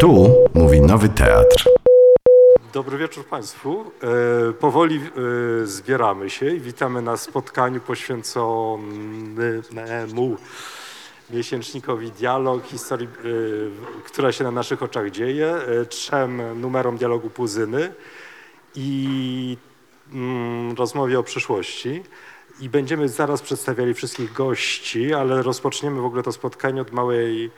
Tu mówi Nowy Teatr. Dobry wieczór Państwu. E, powoli e, zbieramy się i witamy na spotkaniu poświęconemu miesięcznikowi Dialog, historii, e, która się na naszych oczach dzieje, trzem numerom dialogu Puzyny i mm, rozmowie o przyszłości. I będziemy zaraz przedstawiali wszystkich gości, ale rozpoczniemy w ogóle to spotkanie od małej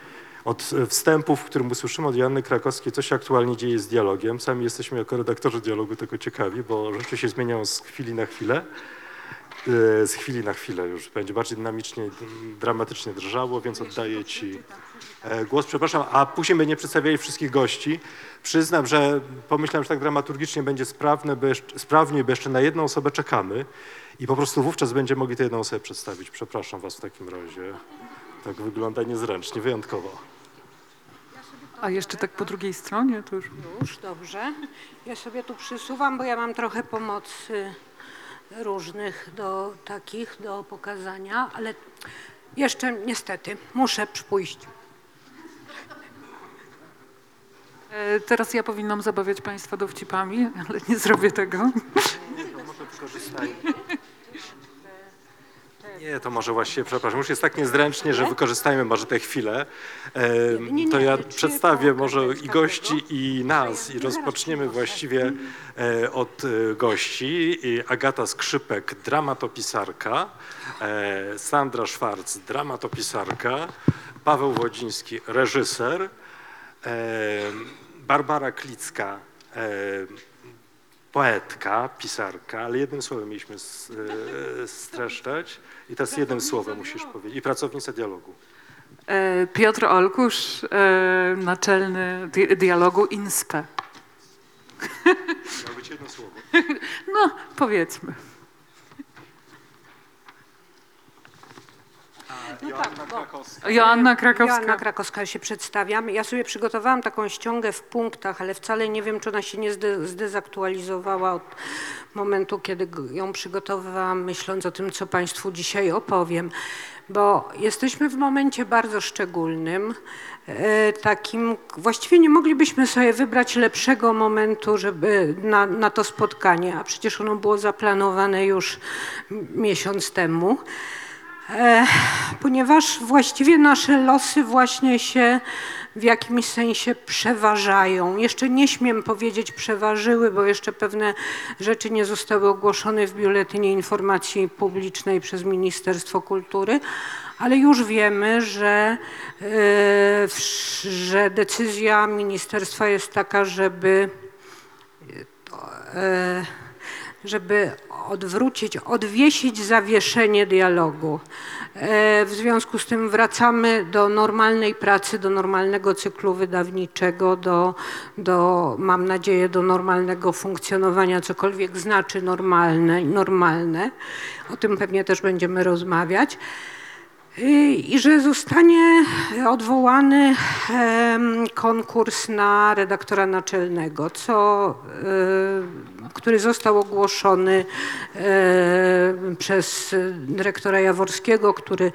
od wstępu, w którym usłyszymy od Joanny Krakowskiej, co się aktualnie dzieje z dialogiem. Sami jesteśmy jako redaktorzy dialogu tego ciekawi, bo rzeczy się zmieniają z chwili na chwilę. E, Z chwili na chwilę już będzie bardziej dynamicznie, dramatycznie drżało, więc oddaję Ci e, głos. Przepraszam, a później będziemy przedstawiali wszystkich gości. Przyznam, że pomyślałem, że tak dramaturgicznie będzie sprawne, bo jeszcze, sprawniej, bo jeszcze na jedną osobę czekamy i po prostu wówczas będziemy mogli tę jedną osobę przedstawić. Przepraszam Was w takim razie. Tak wygląda niezręcznie, wyjątkowo. A jeszcze tak po drugiej stronie to już. Już, dobrze. Ja sobie tu przysuwam, bo ja mam trochę pomocy różnych do takich, do pokazania, ale jeszcze niestety muszę pójść. E, Teraz ja powinnam zabawiać Państwa dowcipami, ale nie zrobię tego. Może wykorzystaj. Nie, to może właściwie, przepraszam, już jest tak niezręcznie, że wykorzystajmy może tę chwilę. E, Nie, nie, to ja czy przedstawię może i gości, i nas, i rozpoczniemy właściwie e, od e, gości. I Agata Skrzypek, dramatopisarka, e, Sandra Szwarc, dramatopisarka, Paweł Wodziński, reżyser, e, Barbara Klicka, e, poetka, pisarka, ale jednym słowem mieliśmy e, streszczać. I teraz jednym słowem musisz powiedzieć. I pracownica dialogu. E, Piotr Olkusz, e, naczelny di- dialogu INSPE. Miało być jedno słowo. No, powiedzmy. Joanna Krakowska. Joanna Krakowska. Joanna Krakowska się przedstawiam. Ja sobie przygotowałam taką ściągę w punktach, ale wcale nie wiem, czy ona się nie zde- zdezaktualizowała od momentu, kiedy g- ją przygotowywałam, myśląc o tym, co Państwu dzisiaj opowiem. Bo jesteśmy w momencie bardzo szczególnym, e, takim, właściwie nie moglibyśmy sobie wybrać lepszego momentu, żeby na, na to spotkanie, a przecież ono było zaplanowane już m- miesiąc temu. Ponieważ właściwie nasze losy właśnie się w jakimś sensie przeważają. Jeszcze nie śmiem powiedzieć przeważyły, bo jeszcze pewne rzeczy nie zostały ogłoszone w Biuletynie Informacji Publicznej przez Ministerstwo Kultury, ale już wiemy, że, e, że decyzja ministerstwa jest taka, żeby e, żeby odwrócić, odwiesić zawieszenie dialogu. E, W związku z tym wracamy do normalnej pracy, do normalnego cyklu wydawniczego, do, do mam nadzieję, do normalnego funkcjonowania, cokolwiek znaczy normalne, normalne. O tym pewnie też będziemy rozmawiać. I że zostanie odwołany konkurs na redaktora naczelnego, co, który został ogłoszony przez dyrektora Jaworskiego, który,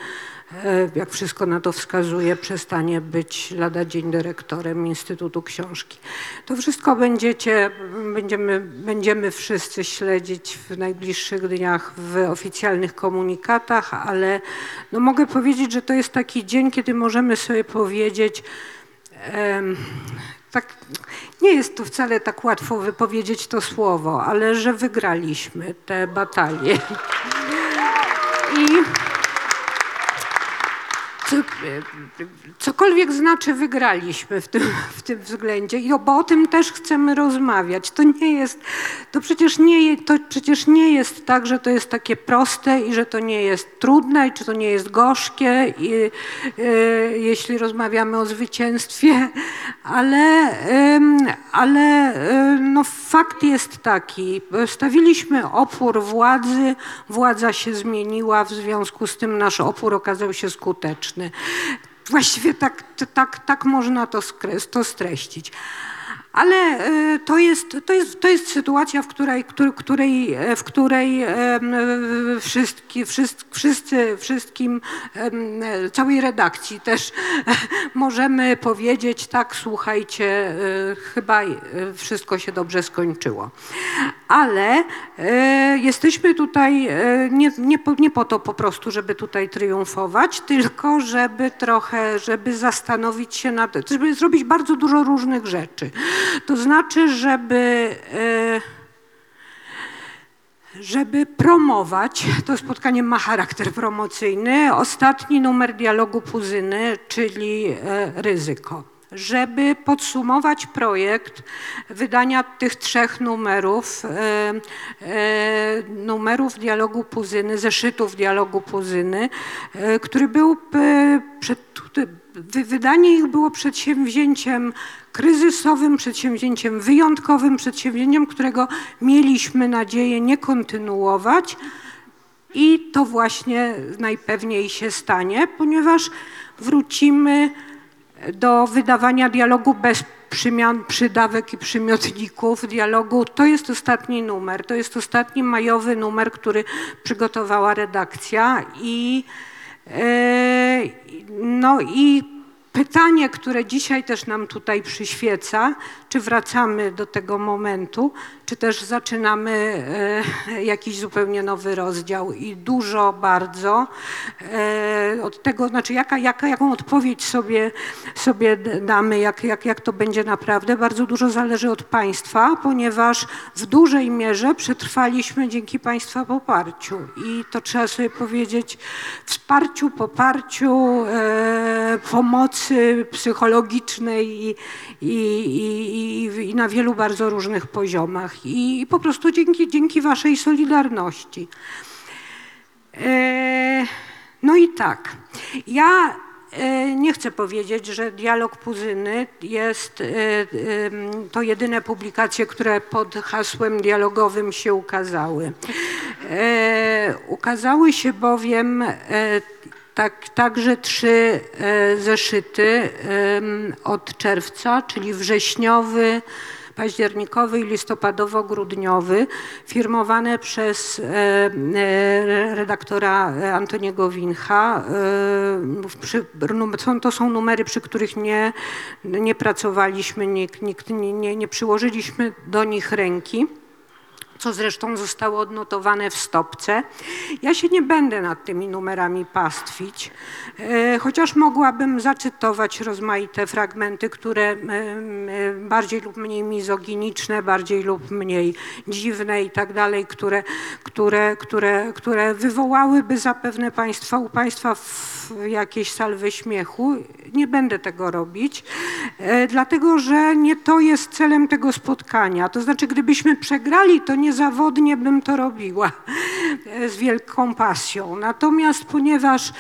jak wszystko na to wskazuje, przestanie być lada dzień dyrektorem Instytutu Książki. To wszystko będziecie, będziemy, będziemy wszyscy śledzić w najbliższych dniach w oficjalnych komunikatach, ale no mogę powiedzieć, że to jest taki dzień, kiedy możemy sobie powiedzieć, em, tak, nie jest to wcale tak łatwo wypowiedzieć to słowo, ale że wygraliśmy tę batalię. I co, cokolwiek znaczy wygraliśmy w tym, w tym względzie, I bo o tym też chcemy rozmawiać. To nie jest, to przecież nie, to przecież nie jest tak, że to jest takie proste i że to nie jest trudne, i czy to nie jest gorzkie, i, e, jeśli rozmawiamy o zwycięstwie, ale, em, ale e, no, fakt jest taki, stawiliśmy opór władzy, władza się zmieniła, w związku z tym nasz opór okazał się skuteczny. Właściwie tak, tak, tak można to, to streścić. Ale e, to jest, to jest, to jest sytuacja, w której, której, e, w której e, wszystki, wszyscy, wszystkim, całej redakcji też możemy powiedzieć, tak, słuchajcie, chyba wszystko się dobrze skończyło. Ale jesteśmy tutaj nie, nie, po, nie po to po prostu, żeby tutaj triumfować, tylko żeby trochę, żeby zastanowić się nad, żeby zrobić bardzo dużo różnych rzeczy. To znaczy, żeby e, żeby promować, to spotkanie ma charakter promocyjny, ostatni numer dialogu Puzyny, czyli e, ryzyko. Żeby podsumować projekt wydania tych trzech numerów, e, e, numerów dialogu Puzyny, zeszytów dialogu Puzyny, e, który był przed, wy- wydanie ich było przedsięwzięciem kryzysowym, przedsięwzięciem wyjątkowym, przedsięwzięciem, którego mieliśmy nadzieję nie kontynuować. I to właśnie najpewniej się stanie, ponieważ wrócimy do wydawania dialogu bez przymian, przydawek i przymiotników dialogu. To jest ostatni numer, to jest ostatni majowy numer, który przygotowała redakcja i e, no i pytanie, które dzisiaj też nam tutaj przyświeca, czy wracamy do tego momentu, czy też zaczynamy e, jakiś zupełnie nowy rozdział i dużo bardzo e, od tego, znaczy jaka, jaka, jaką odpowiedź sobie, sobie damy, jak, jak, jak to będzie naprawdę, bardzo dużo zależy od Państwa, ponieważ w dużej mierze przetrwaliśmy dzięki Państwa poparciu. I to trzeba sobie powiedzieć, wsparciu, poparciu, e, pomocy psychologicznej i, i, i, i, i na wielu bardzo różnych poziomach i, po prostu dzięki, dzięki Waszej solidarności. E, No i tak, ja e, nie chcę powiedzieć, że dialog Puzyny jest e, to jedyne publikacje, które pod hasłem dialogowym się ukazały. E, Ukazały się bowiem tak, także trzy zeszyty od czerwca, czyli wrześniowy, październikowy i listopadowo-grudniowy, firmowane przez e, e, redaktora Antoniego Wincha. E, to są numery, przy których nie, nie pracowaliśmy, nikt, nie, nie przyłożyliśmy do nich ręki co zresztą zostało odnotowane w stopce. Ja się nie będę nad tymi numerami pastwić, e, chociaż mogłabym zacytować rozmaite fragmenty, które bardziej lub mniej mizoginiczne, bardziej lub mniej dziwne i tak dalej, które, które, które, które wywołałyby zapewne państwa, u Państwa jakieś salwy śmiechu. Nie będę tego robić, e, dlatego że nie to jest celem tego spotkania. To znaczy, gdybyśmy przegrali, to niezawodnie bym to robiła e, z wielką pasją. Natomiast ponieważ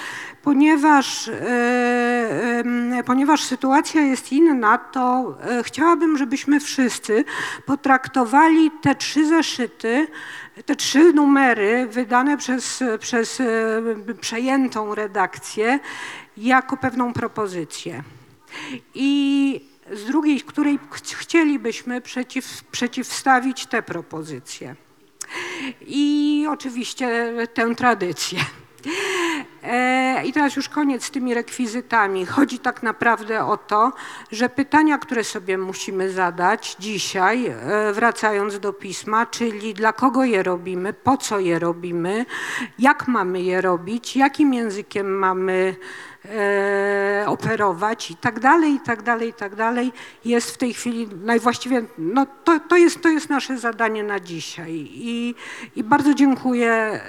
Ponieważ, e, ponieważ sytuacja jest inna, to chciałabym, żebyśmy wszyscy potraktowali te trzy zeszyty, te trzy numery wydane przez, przez przejętą redakcję jako pewną propozycję. I z drugiej, której ch- chcielibyśmy przeciw, przeciwstawić te propozycje. I oczywiście tę tradycję. E, I teraz już koniec z tymi rekwizytami. Chodzi tak naprawdę o to, że pytania, które sobie musimy zadać dzisiaj, e, wracając do pisma, czyli dla kogo je robimy, po co je robimy, jak mamy je robić, jakim językiem mamy e, operować i tak dalej, i tak dalej, i tak dalej, jest w tej chwili najwłaściwie, no to, to, jest, to jest nasze zadanie na dzisiaj. I, i bardzo dziękuję e,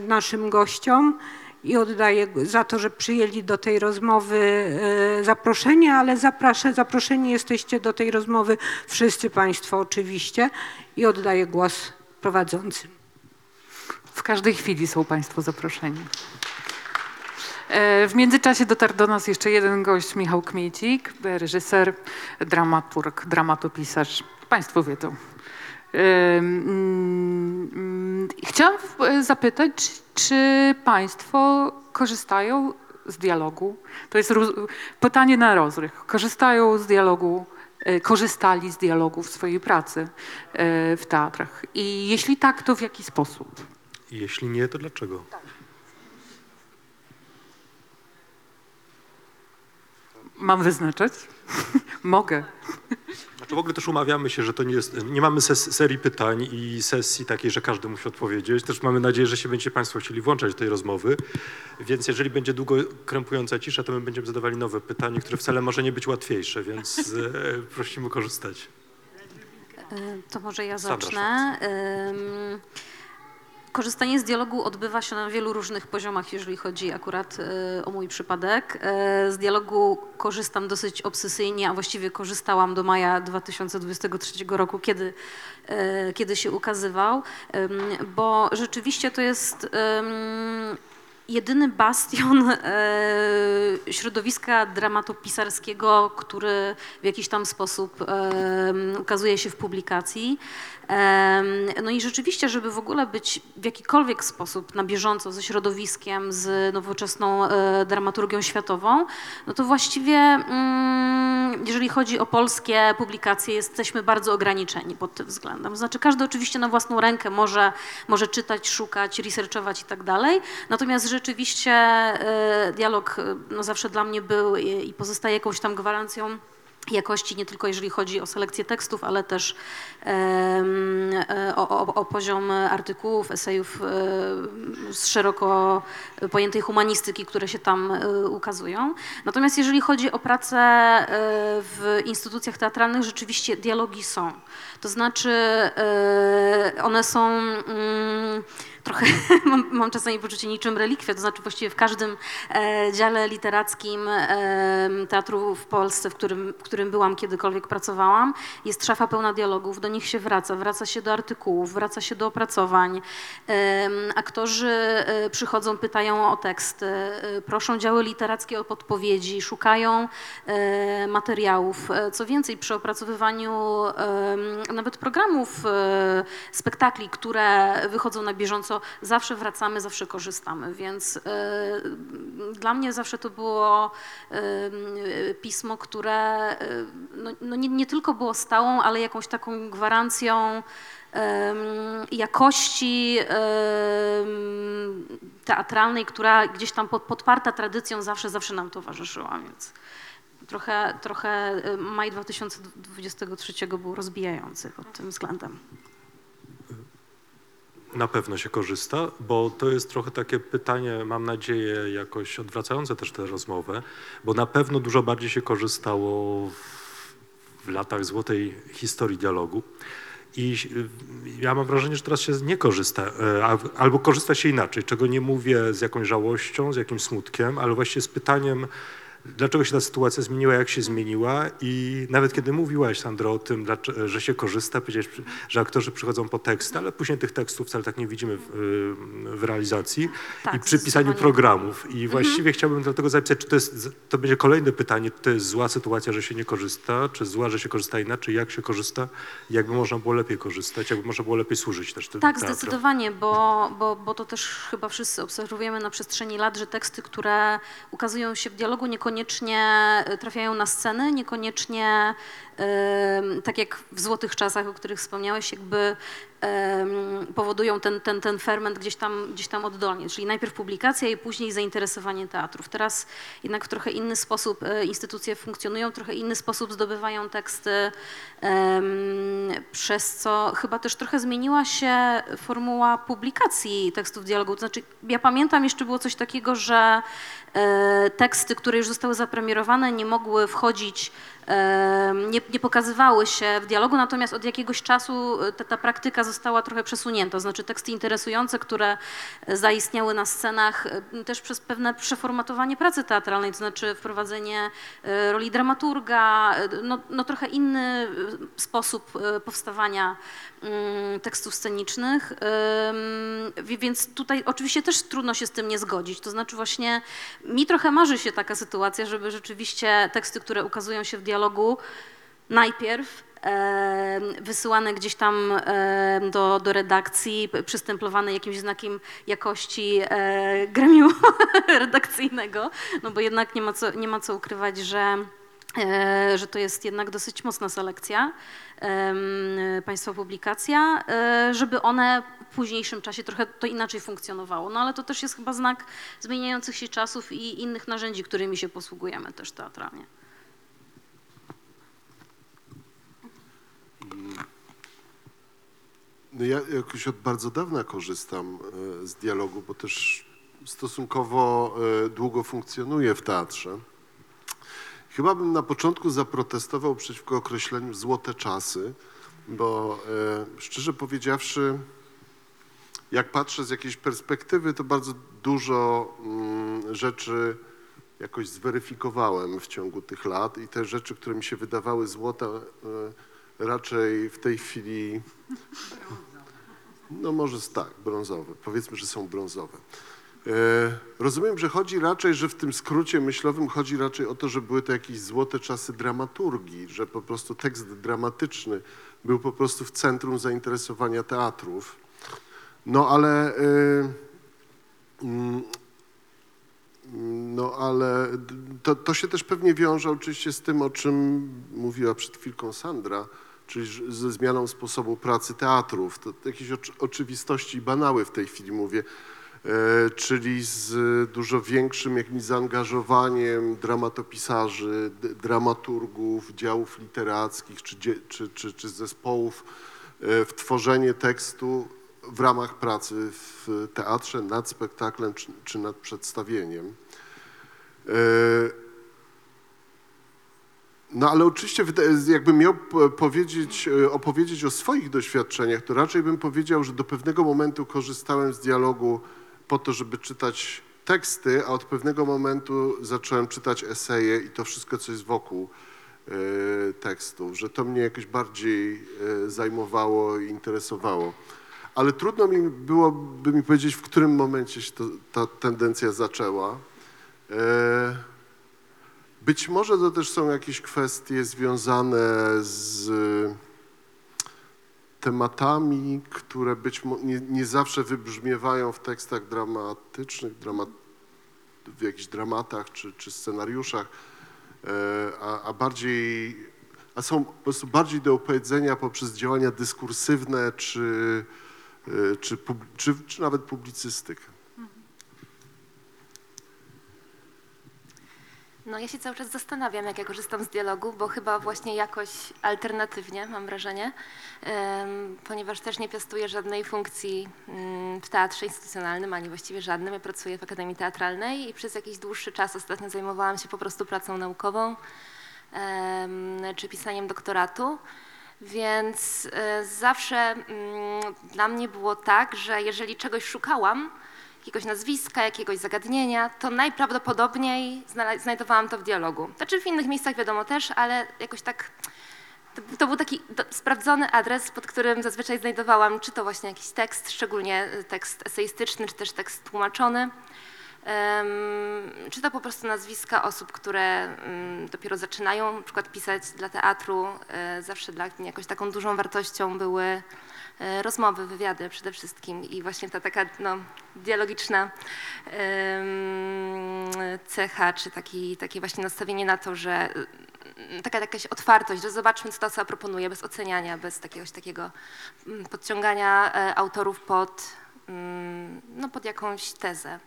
naszym gościom i oddaję za to, że przyjęli do tej rozmowy e, zaproszenie, ale zapraszę, zaproszeni jesteście do tej rozmowy wszyscy Państwo oczywiście i oddaję głos prowadzącym. W każdej chwili są Państwo zaproszeni. E, W międzyczasie dotarł do nas jeszcze jeden gość, Michał Kmiecik, reżyser, dramaturg, dramatopisarz. Państwo wiedzą. E, mm, Chciałam zapytać, czy Państwo korzystają z dialogu? To jest pytanie na rozrych. Korzystają z dialogu e, korzystali z dialogu w swojej pracy w teatrach? I jeśli tak, to w jaki sposób? Jeśli nie, to dlaczego? Mam wyznaczać? Mogę. Znaczy w ogóle też umawiamy się, że to nie jest, nie mamy ses, serii pytań i sesji takiej, że każdy musi odpowiedzieć. Też mamy nadzieję, że się będziecie Państwo chcieli włączać do tej rozmowy. Więc jeżeli będzie długo krępująca cisza, to my będziemy zadawali nowe pytanie, które wcale może nie być łatwiejsze, więc e, prosimy korzystać. Y, To może ja Sandra zacznę. Korzystanie z dialogu odbywa się na wielu różnych poziomach, jeżeli chodzi akurat y, o mój przypadek. Y, Z dialogu korzystam dosyć obsesyjnie, a właściwie korzystałam do maja 2023 roku, kiedy, y, kiedy się ukazywał, bo rzeczywiście to jest jedyny bastion e, środowiska dramatopisarskiego, który w jakiś tam sposób e, ukazuje się w publikacji. No i rzeczywiście, żeby w ogóle być w jakikolwiek sposób na bieżąco ze środowiskiem, z nowoczesną e, dramaturgią światową, no to właściwie mm, jeżeli chodzi o polskie publikacje, jesteśmy bardzo ograniczeni pod tym względem. Znaczy każdy oczywiście na własną rękę może, może czytać, szukać, researchować i tak dalej, natomiast rzeczywiście e, dialog e, no, zawsze dla mnie był i pozostaje jakąś tam gwarancją jakości, nie tylko jeżeli chodzi o selekcję tekstów, ale też e, o, o, o poziom artykułów, esejów e, z szeroko pojętej humanistyki, które się tam e, ukazują. Natomiast jeżeli chodzi o pracę w instytucjach teatralnych, rzeczywiście dialogi są. To znaczy one są mm, trochę, mam, mam czasami poczucie niczym relikwia, to znaczy właściwie w każdym e, dziale literackim teatru w Polsce, w którym, w którym byłam, kiedykolwiek pracowałam, jest szafa pełna dialogów, do nich się wraca, wraca się do artykułów, wraca się do opracowań. Aktorzy e, przychodzą, pytają o teksty, e, proszą działy literackie o podpowiedzi, szukają materiałów. Co więcej, przy opracowywaniu nawet programów, spektakli, które wychodzą na bieżąco, zawsze wracamy, zawsze korzystamy, więc e, dla mnie zawsze to było em, pismo, które e, no, no nie, nie tylko było stałą, ale jakąś taką gwarancją jakości teatralnej, która gdzieś tam pod, podparta tradycją zawsze, zawsze nam towarzyszyła, więc trochę, trochę maj 2023 był rozbijający pod tym względem. Na pewno się korzysta, bo to jest trochę takie pytanie, mam nadzieję, jakoś odwracające też tę rozmowę, bo na pewno dużo bardziej się korzystało w, w latach złotej historii dialogu. I y, ja mam wrażenie, że teraz się nie korzysta, e, albo korzysta się inaczej, czego nie mówię z jakąś żałością, z jakimś smutkiem, ale właśnie z pytaniem, dlaczego się ta sytuacja zmieniła, jak się zmieniła? I nawet kiedy mówiłaś, Sandro, o tym, że się korzysta, powiedziałeś, że aktorzy przychodzą po teksty, ale później tych tekstów wcale tak nie widzimy w, w realizacji Tak, i przy pisaniu programów. I właściwie chciałbym dlatego zapisać, czy to jest, to będzie kolejne pytanie, czy to jest zła sytuacja, że się nie korzysta, czy zła, że się korzysta inaczej, jak się korzysta, jakby można było lepiej korzystać, jakby można było lepiej służyć też tym Tak, teatrom. zdecydowanie, bo, bo, bo to też chyba wszyscy obserwujemy na przestrzeni lat, że teksty, które ukazują się w dialogu, niekoniecznie e, trafiają na scenę, niekoniecznie tak jak w złotych czasach, o których wspomniałeś, jakby powodują ten, ten, ten ferment gdzieś tam, gdzieś tam oddolnie, czyli najpierw publikacja i później zainteresowanie teatrów. Teraz jednak w trochę inny sposób e, instytucje funkcjonują, w trochę inny sposób zdobywają teksty, przez co chyba też trochę zmieniła się formuła publikacji tekstów dialogu. To znaczy, ja pamiętam jeszcze było coś takiego, że e, teksty, które już zostały zapremierowane, nie mogły wchodzić nie, nie pokazywały się w dialogu, natomiast od jakiegoś czasu e, ta, ta praktyka została trochę przesunięta. Znaczy teksty interesujące, które zaistniały na scenach e, też przez pewne przeformatowanie pracy teatralnej, to znaczy wprowadzenie e, roli dramaturga, no, no trochę inny sposób powstawania mm, tekstów scenicznych. Więc tutaj oczywiście też trudno się z tym nie zgodzić. To znaczy właśnie mi trochę marzy się taka sytuacja, żeby rzeczywiście teksty, które ukazują się w dialogu, najpierw em, wysyłane gdzieś tam em, do, do redakcji, przystemplowane jakimś znakiem jakości e, gremium redakcyjnego, no bo jednak nie ma co, nie ma co ukrywać, że e, że to jest jednak dosyć mocna selekcja, państwa publikacja, e, żeby one w późniejszym czasie trochę to inaczej funkcjonowało. No ale to też jest chyba znak zmieniających się czasów i innych narzędzi, którymi się posługujemy też teatralnie. No ja jakoś od bardzo dawna korzystam e, z dialogu, bo też stosunkowo e, długo funkcjonuję w teatrze. Chyba bym na początku zaprotestował przeciwko określeniu złote czasy, bo e, szczerze powiedziawszy, jak patrzę z jakiejś perspektywy, to bardzo dużo mm, rzeczy jakoś zweryfikowałem w ciągu tych lat i te rzeczy, które mi się wydawały złote, raczej w tej chwili no może tak, brązowe. Powiedzmy, że są brązowe. E, rozumiem, że chodzi raczej, że w tym skrócie myślowym chodzi raczej o to, że były to jakieś złote czasy dramaturgii, że po prostu tekst dramatyczny był po prostu w centrum zainteresowania teatrów. No ale... E, mm, no ale to, to się też pewnie wiąże oczywiście z tym, o czym mówiła przed chwilką Sandra, czyli ze zmianą sposobu pracy teatrów. To jakieś oczy- oczywistości i banały w tej chwili mówię, e, czyli z dużo większym jakimś zaangażowaniem dramatopisarzy, dramaturgów, działów literackich czy, czy, czy, czy zespołów e, w tworzenie tekstu w ramach pracy w teatrze, nad spektaklem czy, czy nad przedstawieniem. No ale oczywiście jakbym miał powiedzieć, e, opowiedzieć o swoich doświadczeniach, to raczej bym powiedział, że do pewnego momentu korzystałem z dialogu po to, żeby czytać teksty, a od pewnego momentu zacząłem czytać eseje i to wszystko, co jest wokół e, tekstów, że to mnie jakoś bardziej e, zajmowało i interesowało. Ale trudno mi byłoby mi powiedzieć, w którym momencie się to, ta tendencja zaczęła. Być może to też są jakieś kwestie związane z tematami, które być nie, nie zawsze wybrzmiewają w tekstach dramatycznych, dramat, w jakichś dramatach czy, czy scenariuszach, e, a, a bardziej, a są po prostu bardziej do opowiedzenia poprzez działania dyskursywne czy, e, czy, czy, czy nawet publicystykę. No ja się cały czas zastanawiam, jak ja korzystam z dialogu, bo chyba właśnie jakoś alternatywnie, mam wrażenie, ponieważ też nie piastuję żadnej funkcji mm, w teatrze instytucjonalnym, ani właściwie żadnym. Ja pracuję w Akademii Teatralnej i przez jakiś dłuższy czas ostatnio zajmowałam się po prostu pracą naukową czy pisaniem doktoratu. Więc e, zawsze mm, dla mnie było tak, że jeżeli czegoś szukałam, jakiegoś nazwiska, jakiegoś zagadnienia, to najprawdopodobniej znajdowałam to w dialogu. Znaczy w innych miejscach wiadomo też, ale jakoś tak to, był taki sprawdzony adres, pod którym zazwyczaj znajdowałam czy to właśnie jakiś tekst, szczególnie y, tekst eseistyczny, czy też tekst tłumaczony, czy to po prostu nazwiska osób, które em, dopiero zaczynają na przykład pisać dla teatru. E, zawsze dla mnie jakoś taką dużą wartością były rozmowy, wywiady przede wszystkim i właśnie ta taka no, dialogiczna cecha, czy taki, takie właśnie nastawienie na to, że mm, taka jakaś otwartość, że zobaczmy, co ta osoba proponuje, bez oceniania, bez jakiegoś takiego mm, podciągania e, autorów pod, mm, no, pod jakąś tezę.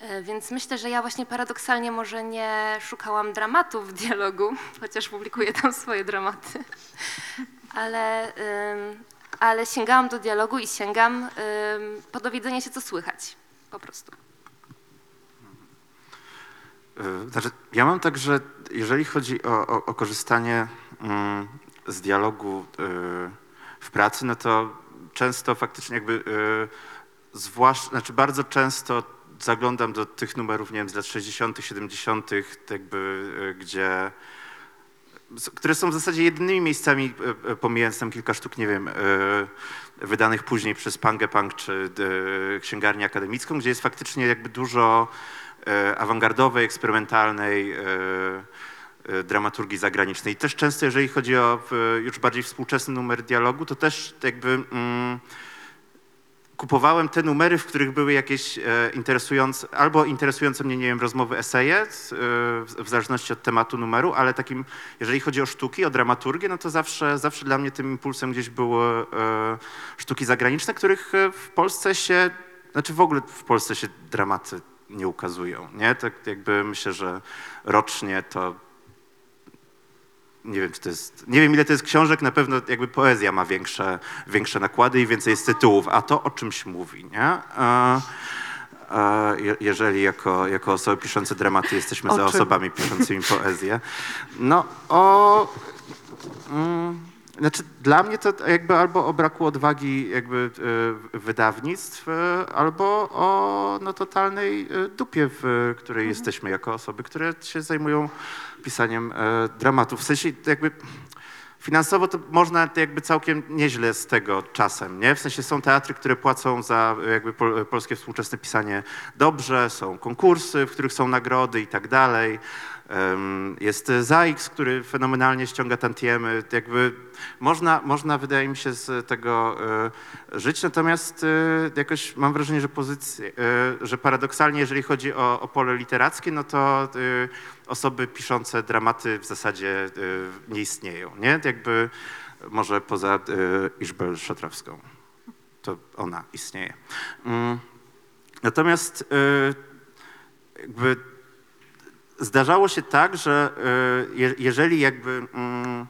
E, Więc myślę, że ja właśnie paradoksalnie może nie szukałam dramatów w dialogu, chociaż publikuję tam swoje dramaty, ale, ale sięgałam do dialogu i sięgam po dowiedzenie się, co słychać, po prostu. Y, Znaczy, ja mam tak, że jeżeli chodzi o, o, o korzystanie mm, z dialogu y, w pracy, no to często faktycznie jakby, y, zwłaszcza, znaczy bardzo często zaglądam do tych numerów, nie wiem, z lat 60., 70., jakby, gdzie które są w zasadzie jedynymi miejscami, y, y, pomijając tam kilka sztuk, nie wiem, y, wydanych później przez Pangę Punk czy Księgarnię Akademicką, gdzie jest faktycznie jakby dużo awangardowej, eksperymentalnej dramaturgii zagranicznej. I też często, jeżeli chodzi o już bardziej współczesny numer dialogu, to też jakby mm, kupowałem te numery, w których były jakieś e, interesujące, albo interesujące mnie, nie wiem, rozmowy, eseje, e, w, zależności od tematu numeru, ale takim, jeżeli chodzi o sztuki, o dramaturgię, no to zawsze, zawsze dla mnie tym impulsem gdzieś były e, sztuki zagraniczne, których w Polsce się, znaczy w ogóle w Polsce się dramaty nie ukazują, nie? Tak jakby myślę, że rocznie to nie wiem, czy to jest, nie wiem ile to jest książek, na pewno jakby poezja ma większe, większe nakłady i więcej jest tytułów, a to o czymś mówi, nie? E, e, je- jeżeli jako, jako osoby piszące dramaty jesteśmy O za czym? osobami piszącymi poezję. No o... Mm, znaczy dla mnie to jakby albo o braku odwagi jakby e, wydawnictw, e, albo o no, totalnej e, dupie, w której jesteśmy jako osoby, które się zajmują pisaniem e, dramatów. W sensie jakby finansowo to można jakby całkiem nieźle z tego czasem, nie? W sensie są teatry, które płacą za jakby pol, polskie współczesne pisanie dobrze, są konkursy, w których są nagrody i tak dalej. Jest ZAX, który fenomenalnie ściąga tantiemy. Jakby można, można, wydaje mi się, z tego e, żyć, natomiast e, jakoś mam wrażenie, że pozycje, e, że paradoksalnie, jeżeli chodzi o, o pole literackie, no to osoby piszące dramaty w zasadzie nie istnieją, nie? Jakby może poza Iżbel Szatrawską. To ona istnieje. Mm. Natomiast jakby zdarzało się tak, że e, je, jeżeli jakby, mm,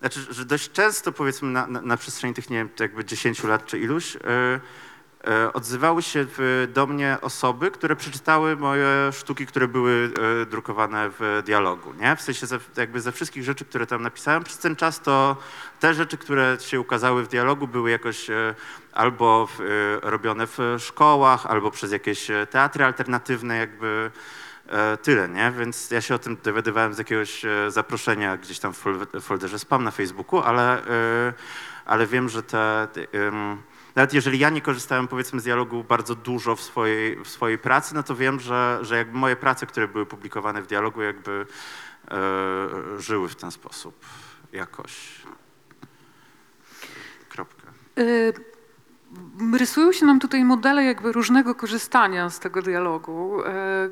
znaczy, że dość często powiedzmy na, na, na przestrzeni tych, nie wiem, jakby 10 lat czy iluś, e, odzywały się do mnie osoby, które przeczytały moje sztuki, które były drukowane w dialogu, nie? W sensie ze, jakby ze wszystkich rzeczy, które tam napisałem, przez ten czas to te rzeczy, które się ukazały w dialogu były jakoś albo w, robione w szkołach, albo przez jakieś teatry alternatywne jakby Tyle, nie? Więc ja się o tym dowiadywałem z jakiegoś e, zaproszenia gdzieś tam w fol- folderze spam na Facebooku, ale, e, ale wiem, że te, nawet jeżeli ja nie korzystałem powiedzmy z dialogu bardzo dużo w swojej, w swojej pracy, no to wiem, że, że jakby moje prace, które były publikowane w dialogu jakby e, żyły w ten sposób jakoś. Kropka. Rysują się nam tutaj modele jakby różnego korzystania z tego dialogu. Y,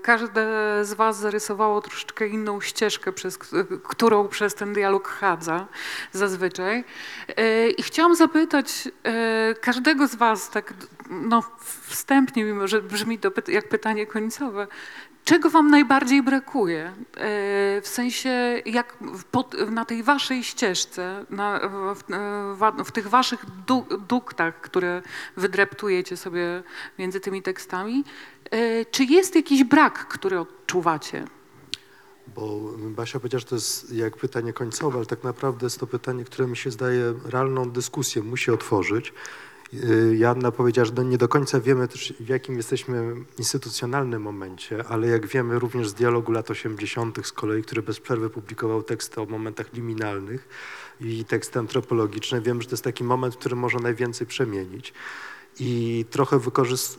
Każde z Was zarysowało troszeczkę inną ścieżkę, przez, którą przez ten dialog chadza zazwyczaj. Y, I chciałam zapytać y, każdego z Was, tak no, wstępnie, mimo że brzmi to jak pytanie końcowe, Czego wam najbardziej brakuje? E, W sensie, jak na tej waszej ścieżce, na, w, w, tych waszych du, duktach, które wydreptujecie sobie między tymi tekstami, e, czy jest jakiś brak, który odczuwacie? Bo Basia powiedziała, że to jest jak pytanie końcowe, ale tak naprawdę jest to pytanie, które mi się zdaje realną dyskusję musi otworzyć. Yy, Joanna powiedziała, że do- nie do końca wiemy też w jakim jesteśmy instytucjonalnym momencie, ale jak wiemy również z dialogu lat 80. z kolei, który bez przerwy publikował teksty o momentach liminalnych i teksty antropologiczne, wiemy, że to jest taki moment, który może najwięcej przemienić. I trochę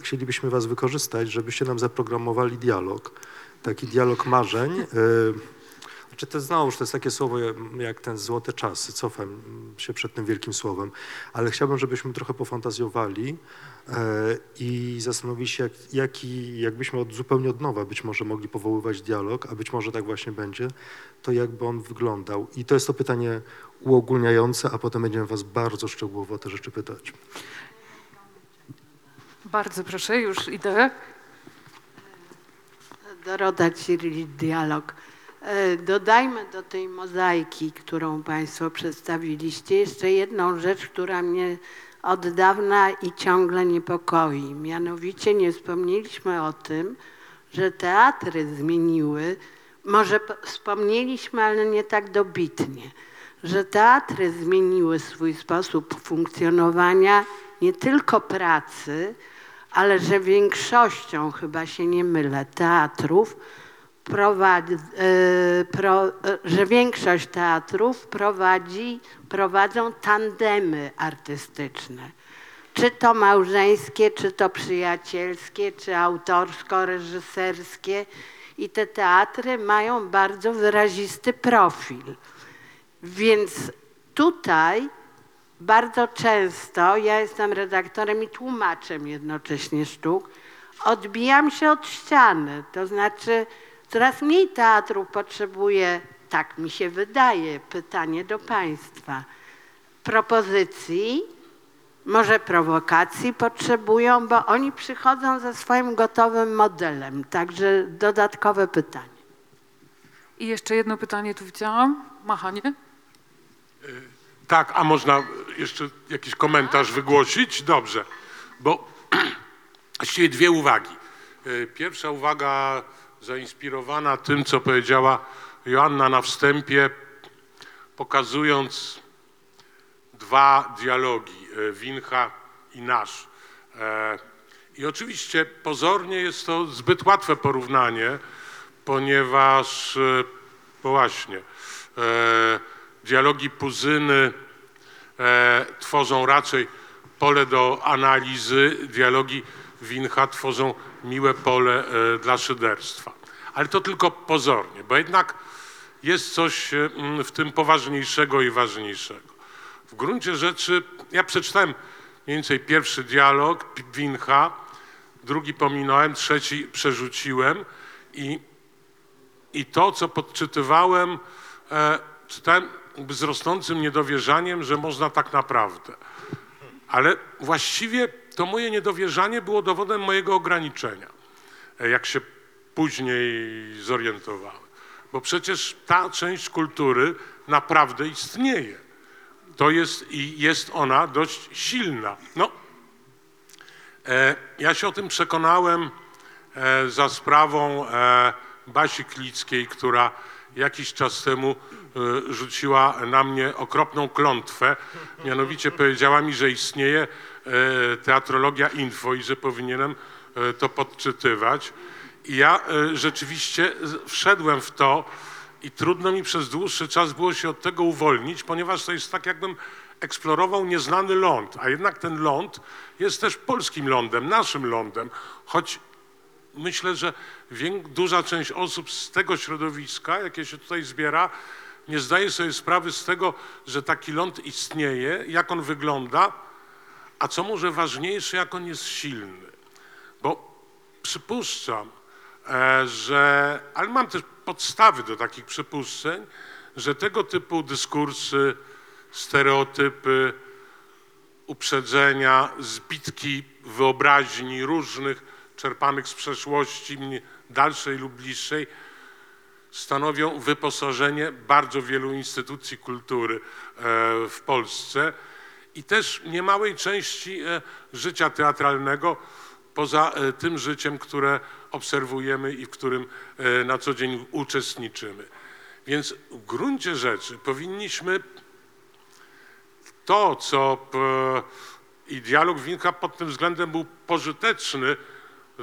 chcielibyśmy Was wykorzystać, żebyście nam zaprogramowali dialog, taki dialog marzeń. Yy, Znaczy to znowuż to jest takie słowo jak ten złote czasy, cofam się przed tym wielkim słowem, ale chciałbym, żebyśmy trochę pofantazjowali e, i zastanowili się, jak, jaki, jakbyśmy od, zupełnie od nowa być może mogli powoływać dialog, a być może tak właśnie będzie, to jakby on wyglądał. I to jest to pytanie uogólniające, a potem będziemy Was bardzo szczegółowo o te rzeczy pytać. Bardzo proszę, już idę. Dorota Cyril, dialog. E, Dodajmy do tej mozaiki, którą Państwo przedstawiliście, jeszcze jedną rzecz, która mnie od dawna i ciągle niepokoi. Mianowicie nie wspomnieliśmy o tym, że teatry zmieniły, może wspomnieliśmy, ale nie tak dobitnie, że teatry zmieniły swój sposób funkcjonowania, nie tylko pracy, ale że większością, chyba się nie mylę, teatrów pro, e, że większość teatrów prowadzi, prowadzą tandemy artystyczne. Czy to małżeńskie, czy to przyjacielskie, czy autorsko-reżyserskie. I te teatry mają bardzo wyrazisty profil. Więc tutaj bardzo często, ja jestem redaktorem i tłumaczem jednocześnie sztuk, odbijam się od ściany. To znaczy, coraz mniej teatru potrzebuje, tak mi się wydaje, pytanie do Państwa, propozycji, może prowokacji potrzebują, bo oni przychodzą ze swoim gotowym modelem. Także dodatkowe pytanie. I jeszcze jedno pytanie tu widziałam. Machanie. Tak, a można jeszcze jakiś komentarz wygłosić? Dobrze, bo właściwie dwie uwagi. Y, Pierwsza uwaga zainspirowana tym, co powiedziała Joanna na wstępie, pokazując dwa dialogi, y, Wincha i nasz. E, I oczywiście pozornie jest to zbyt łatwe porównanie, ponieważ, e, no właśnie, e, dialogi Puzyny e, tworzą raczej pole do analizy, dialogi Wincha tworzą miłe pole e, dla szyderstwa. Ale to tylko pozornie, bo jednak jest coś e, mm, w tym poważniejszego i ważniejszego. W gruncie rzeczy, ja przeczytałem mniej więcej pierwszy dialog Wincha, drugi pominąłem, trzeci przerzuciłem i, i to, co podczytywałem, e, czytałem z rosnącym niedowierzaniem, że można tak naprawdę. Ale właściwie to moje niedowierzanie było dowodem mojego ograniczenia, e, jak się później zorientowałem. Bo przecież ta część kultury naprawdę istnieje. To jest i jest ona dość silna. No, e, ja się o tym przekonałem e, za sprawą e, Basi Klickiej, która jakiś czas temu e, rzuciła na mnie okropną klątwę. Mianowicie powiedziała mi, że istnieje teatrologia info i że powinienem e, to podczytywać. I ja e, rzeczywiście wszedłem w to i trudno mi przez dłuższy czas było się od tego uwolnić, ponieważ to jest tak, jakbym eksplorował nieznany ląd, a jednak ten ląd jest też polskim lądem, naszym lądem, choć myślę, że duża część osób z tego środowiska, jakie się tutaj zbiera, nie zdaje sobie sprawy z tego, że taki ląd istnieje, jak on wygląda, a co może ważniejsze, jak on jest silny. Bo przypuszczam, e, że, ale mam też podstawy do takich przypuszczeń, że tego typu dyskursy, stereotypy, uprzedzenia, zbitki wyobraźni różnych, czerpanych z przeszłości dalszej lub bliższej, stanowią wyposażenie bardzo wielu instytucji kultury e, w Polsce i też niemałej części e, życia teatralnego, poza e, tym życiem, które obserwujemy i w którym e, na co dzień uczestniczymy. Więc w gruncie rzeczy powinniśmy to, co i dialog Winka pod tym względem był pożyteczny,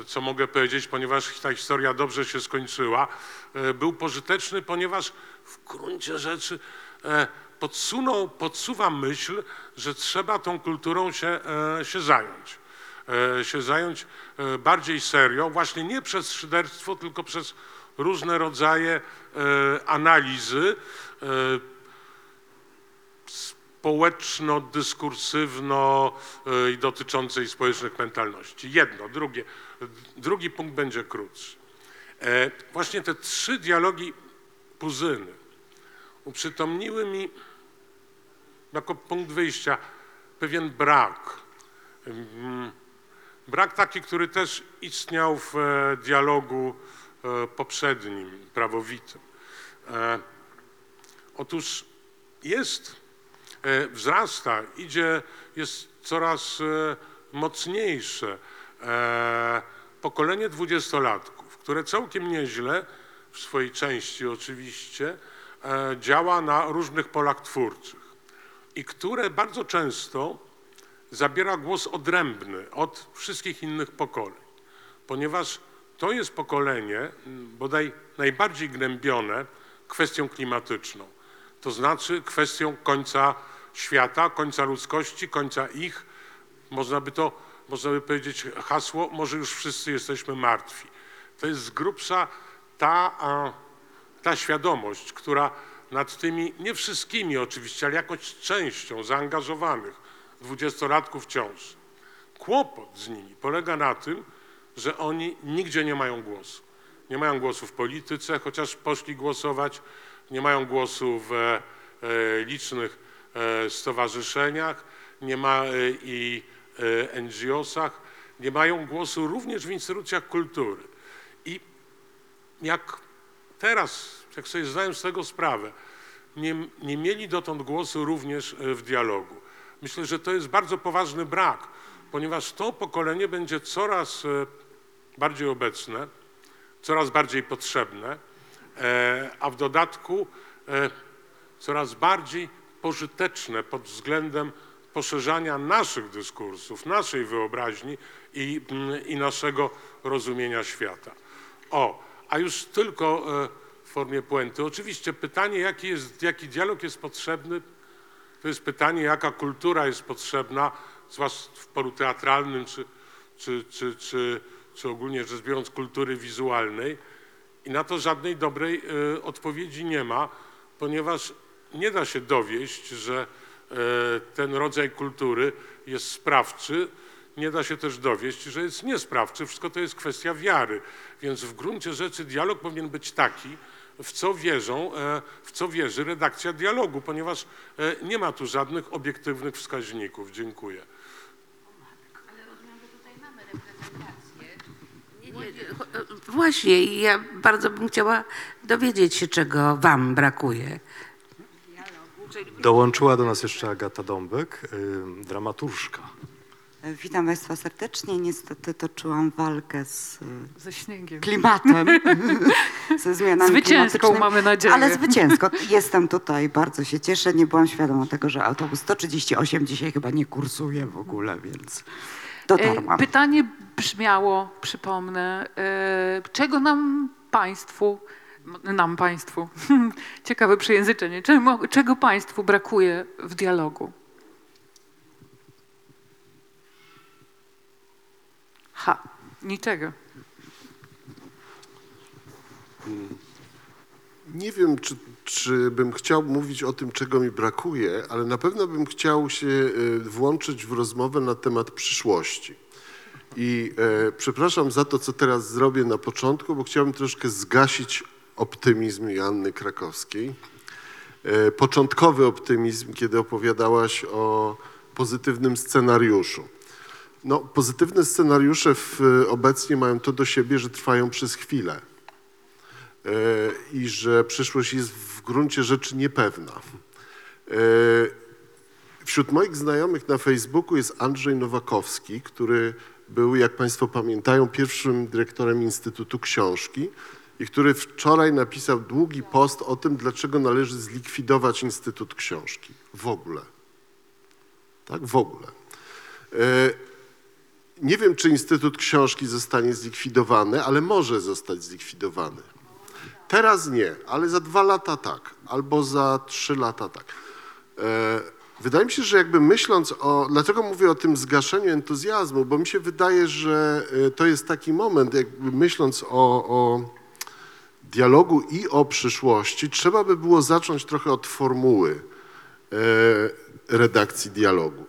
co mogę powiedzieć, ponieważ ta historia dobrze się skończyła, był pożyteczny, ponieważ w gruncie rzeczy podsunął, podsuwa myśl, że trzeba tą kulturą się, e, się zająć. E, Się zająć e, bardziej serio, właśnie nie przez szyderstwo, tylko przez różne rodzaje analizy, społeczno-dyskursywno i dotyczącej społecznych mentalności. Jedno, drugie. Drugi punkt będzie krótszy. Właśnie te trzy dialogi Puzyny uprzytomniły mi jako punkt wyjścia pewien brak. Brak taki, który też istniał w e, dialogu e, poprzednim, prawowitym. E, Otóż jest wzrasta, idzie, jest coraz mocniejsze pokolenie dwudziestolatków, które całkiem nieźle, w swojej części oczywiście, działa na różnych polach twórczych i które bardzo często zabiera głos odrębny od wszystkich innych pokoleń, ponieważ to jest pokolenie m, bodaj najbardziej gnębione kwestią klimatyczną to znaczy kwestią końca świata, końca ludzkości, końca ich. Można by to, można by powiedzieć hasło, może już wszyscy jesteśmy martwi. To jest z grubsza ta, ta świadomość, która nad tymi, nie wszystkimi oczywiście, ale jakąś częścią zaangażowanych dwudziestolatków wciąż. Kłopot z nimi polega na tym, że oni nigdzie nie mają głosu. Nie mają głosu w polityce, chociaż poszli głosować, nie mają głosu w e, licznych e, stowarzyszeniach, nie ma e, i e, NGO-sach, nie mają głosu również w instytucjach kultury. I jak teraz, jak sobie zdaję z tego sprawę, nie, nie mieli dotąd głosu również e, w dialogu. Myślę, że to jest bardzo poważny brak, ponieważ to pokolenie będzie coraz e, bardziej obecne, coraz bardziej potrzebne, e, a w dodatku coraz bardziej pożyteczne pod względem poszerzania naszych dyskursów, naszej wyobraźni i, mm, i naszego rozumienia świata. O, a już tylko formie puenty. Oczywiście pytanie, jaki, jest, jaki dialog jest potrzebny, to jest pytanie, jaka kultura jest potrzebna, zwłaszcza w polu teatralnym czy, czy, czy, czy, czy ogólnie rzecz biorąc kultury wizualnej. I na to żadnej dobrej e, odpowiedzi nie ma, ponieważ nie da się dowieść, że e, ten rodzaj kultury jest sprawczy, nie da się też dowieść, że jest niesprawczy. Wszystko to jest kwestia wiary. Więc w gruncie rzeczy dialog powinien być taki, w co wierzą, e, w co wierzy redakcja dialogu, ponieważ e, nie ma tu żadnych obiektywnych wskaźników. Dziękuję. Właśnie, i ja bardzo bym chciała dowiedzieć się, czego wam brakuje. Dołączyła do nas jeszcze Agata Dąbek, y, dramaturżka. Witam Państwa serdecznie. Niestety toczyłam walkę z Ze śniegiem. klimatem, ze zmianami Zwycięską mamy nadzieję. Ale zwycięsko. Jestem tutaj, bardzo się cieszę. Nie byłam świadoma tego, że autobus 138 dzisiaj chyba nie kursuje w ogóle, więc dotarłam. E, Pytanie brzmiało, przypomnę, e, czego nam państwu, nam państwu, ciekawe przejęzyczenie, czego państwu brakuje w dialogu? Ha, niczego. Nie wiem, czy, czy bym chciał mówić o tym, czego mi brakuje, ale na pewno bym chciał się y, włączyć w rozmowę na temat przyszłości. I e, przepraszam za to, co teraz zrobię na początku, bo chciałbym troszkę zgasić optymizm Joanny Krakowskiej. E, początkowy optymizm, kiedy opowiadałaś o pozytywnym scenariuszu. No, pozytywne scenariusze w, obecnie mają to do siebie, że trwają przez chwilę e, i że przyszłość jest w gruncie rzeczy niepewna. E, Wśród moich znajomych na Facebooku jest Andrzej Nowakowski, który był, jak Państwo pamiętają, pierwszym dyrektorem Instytutu Książki i który wczoraj napisał długi post o tym, dlaczego należy zlikwidować Instytut Książki. W ogóle. Tak? W ogóle. E, Nie wiem, czy Instytut Książki zostanie zlikwidowany, ale może zostać zlikwidowany. Teraz nie, ale za dwa lata tak, albo za trzy lata tak. E, Wydaje mi się, że jakby myśląc o, dlatego mówię o tym zgaszeniu entuzjazmu, bo mi się wydaje, że e, to jest taki moment, jakby myśląc o, o dialogu i o przyszłości, trzeba by było zacząć trochę od formuły e, redakcji dialogu.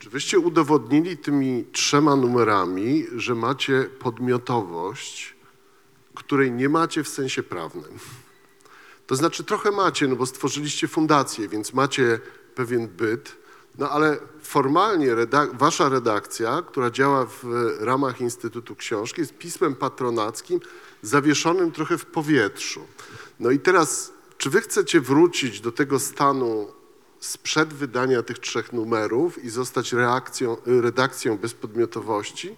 Czy wyście udowodnili tymi trzema numerami, że macie podmiotowość, której nie macie w sensie prawnym? To znaczy trochę macie, no bo stworzyliście fundację, więc macie pewien byt, no ale formalnie redak- wasza redakcja, która działa w ramach Instytutu Książki, jest pismem patronackim zawieszonym trochę w powietrzu. No i teraz, czy wy chcecie wrócić do tego stanu sprzed wydania tych trzech numerów i zostać reakcją, redakcją bez podmiotowości?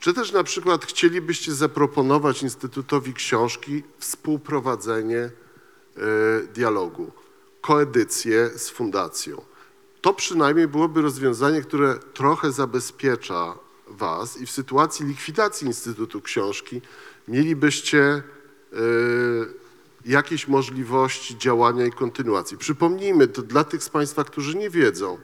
Czy też na przykład chcielibyście zaproponować Instytutowi Książki współprowadzenie e, dialogu, koedycję z fundacją? To przynajmniej byłoby rozwiązanie, które trochę zabezpiecza was i w sytuacji likwidacji Instytutu Książki mielibyście e, jakieś możliwości działania i kontynuacji. Przypomnijmy to dla tych z Państwa, którzy nie wiedzą,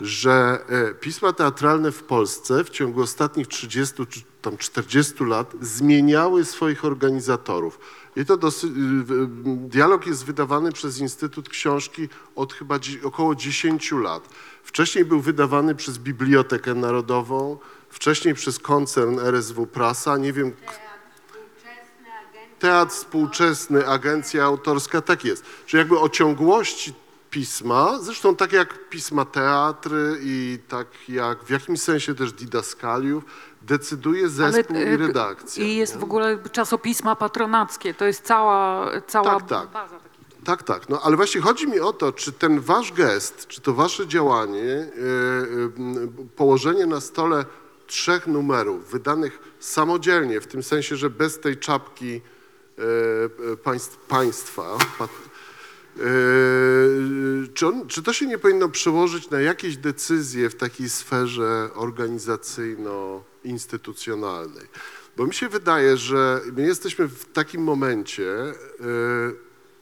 że e, pisma teatralne w Polsce w ciągu ostatnich 30 czy tam 40 lat zmieniały swoich organizatorów. I to dosyć, dialog jest wydawany przez Instytut Książki od chyba około 10 lat. Wcześniej był wydawany przez Bibliotekę Narodową, wcześniej przez koncern RSW Prasa, nie wiem... Teatr Współczesny, Agencja Autorska, tak jest. Czyli jakby o ciągłości pisma, zresztą tak jak pisma teatry i tak jak w jakimś sensie też didaskaliów, decyduje zespół Ale, e, i redakcja. I jest nie? w ogóle czasopisma patronackie. To jest cała, cała Tak, tak. baza. Tak, tak. No ale właśnie chodzi mi o to, czy ten wasz gest, czy to wasze działanie, e, e, m, położenie na stole trzech numerów wydanych samodzielnie, w tym sensie, że bez tej czapki e, e, państw, państwa, e, czy, on, czy to się nie powinno przełożyć na jakieś decyzje w takiej sferze organizacyjno-instytucjonalnej? Bo mi się wydaje, że my jesteśmy w takim momencie, e,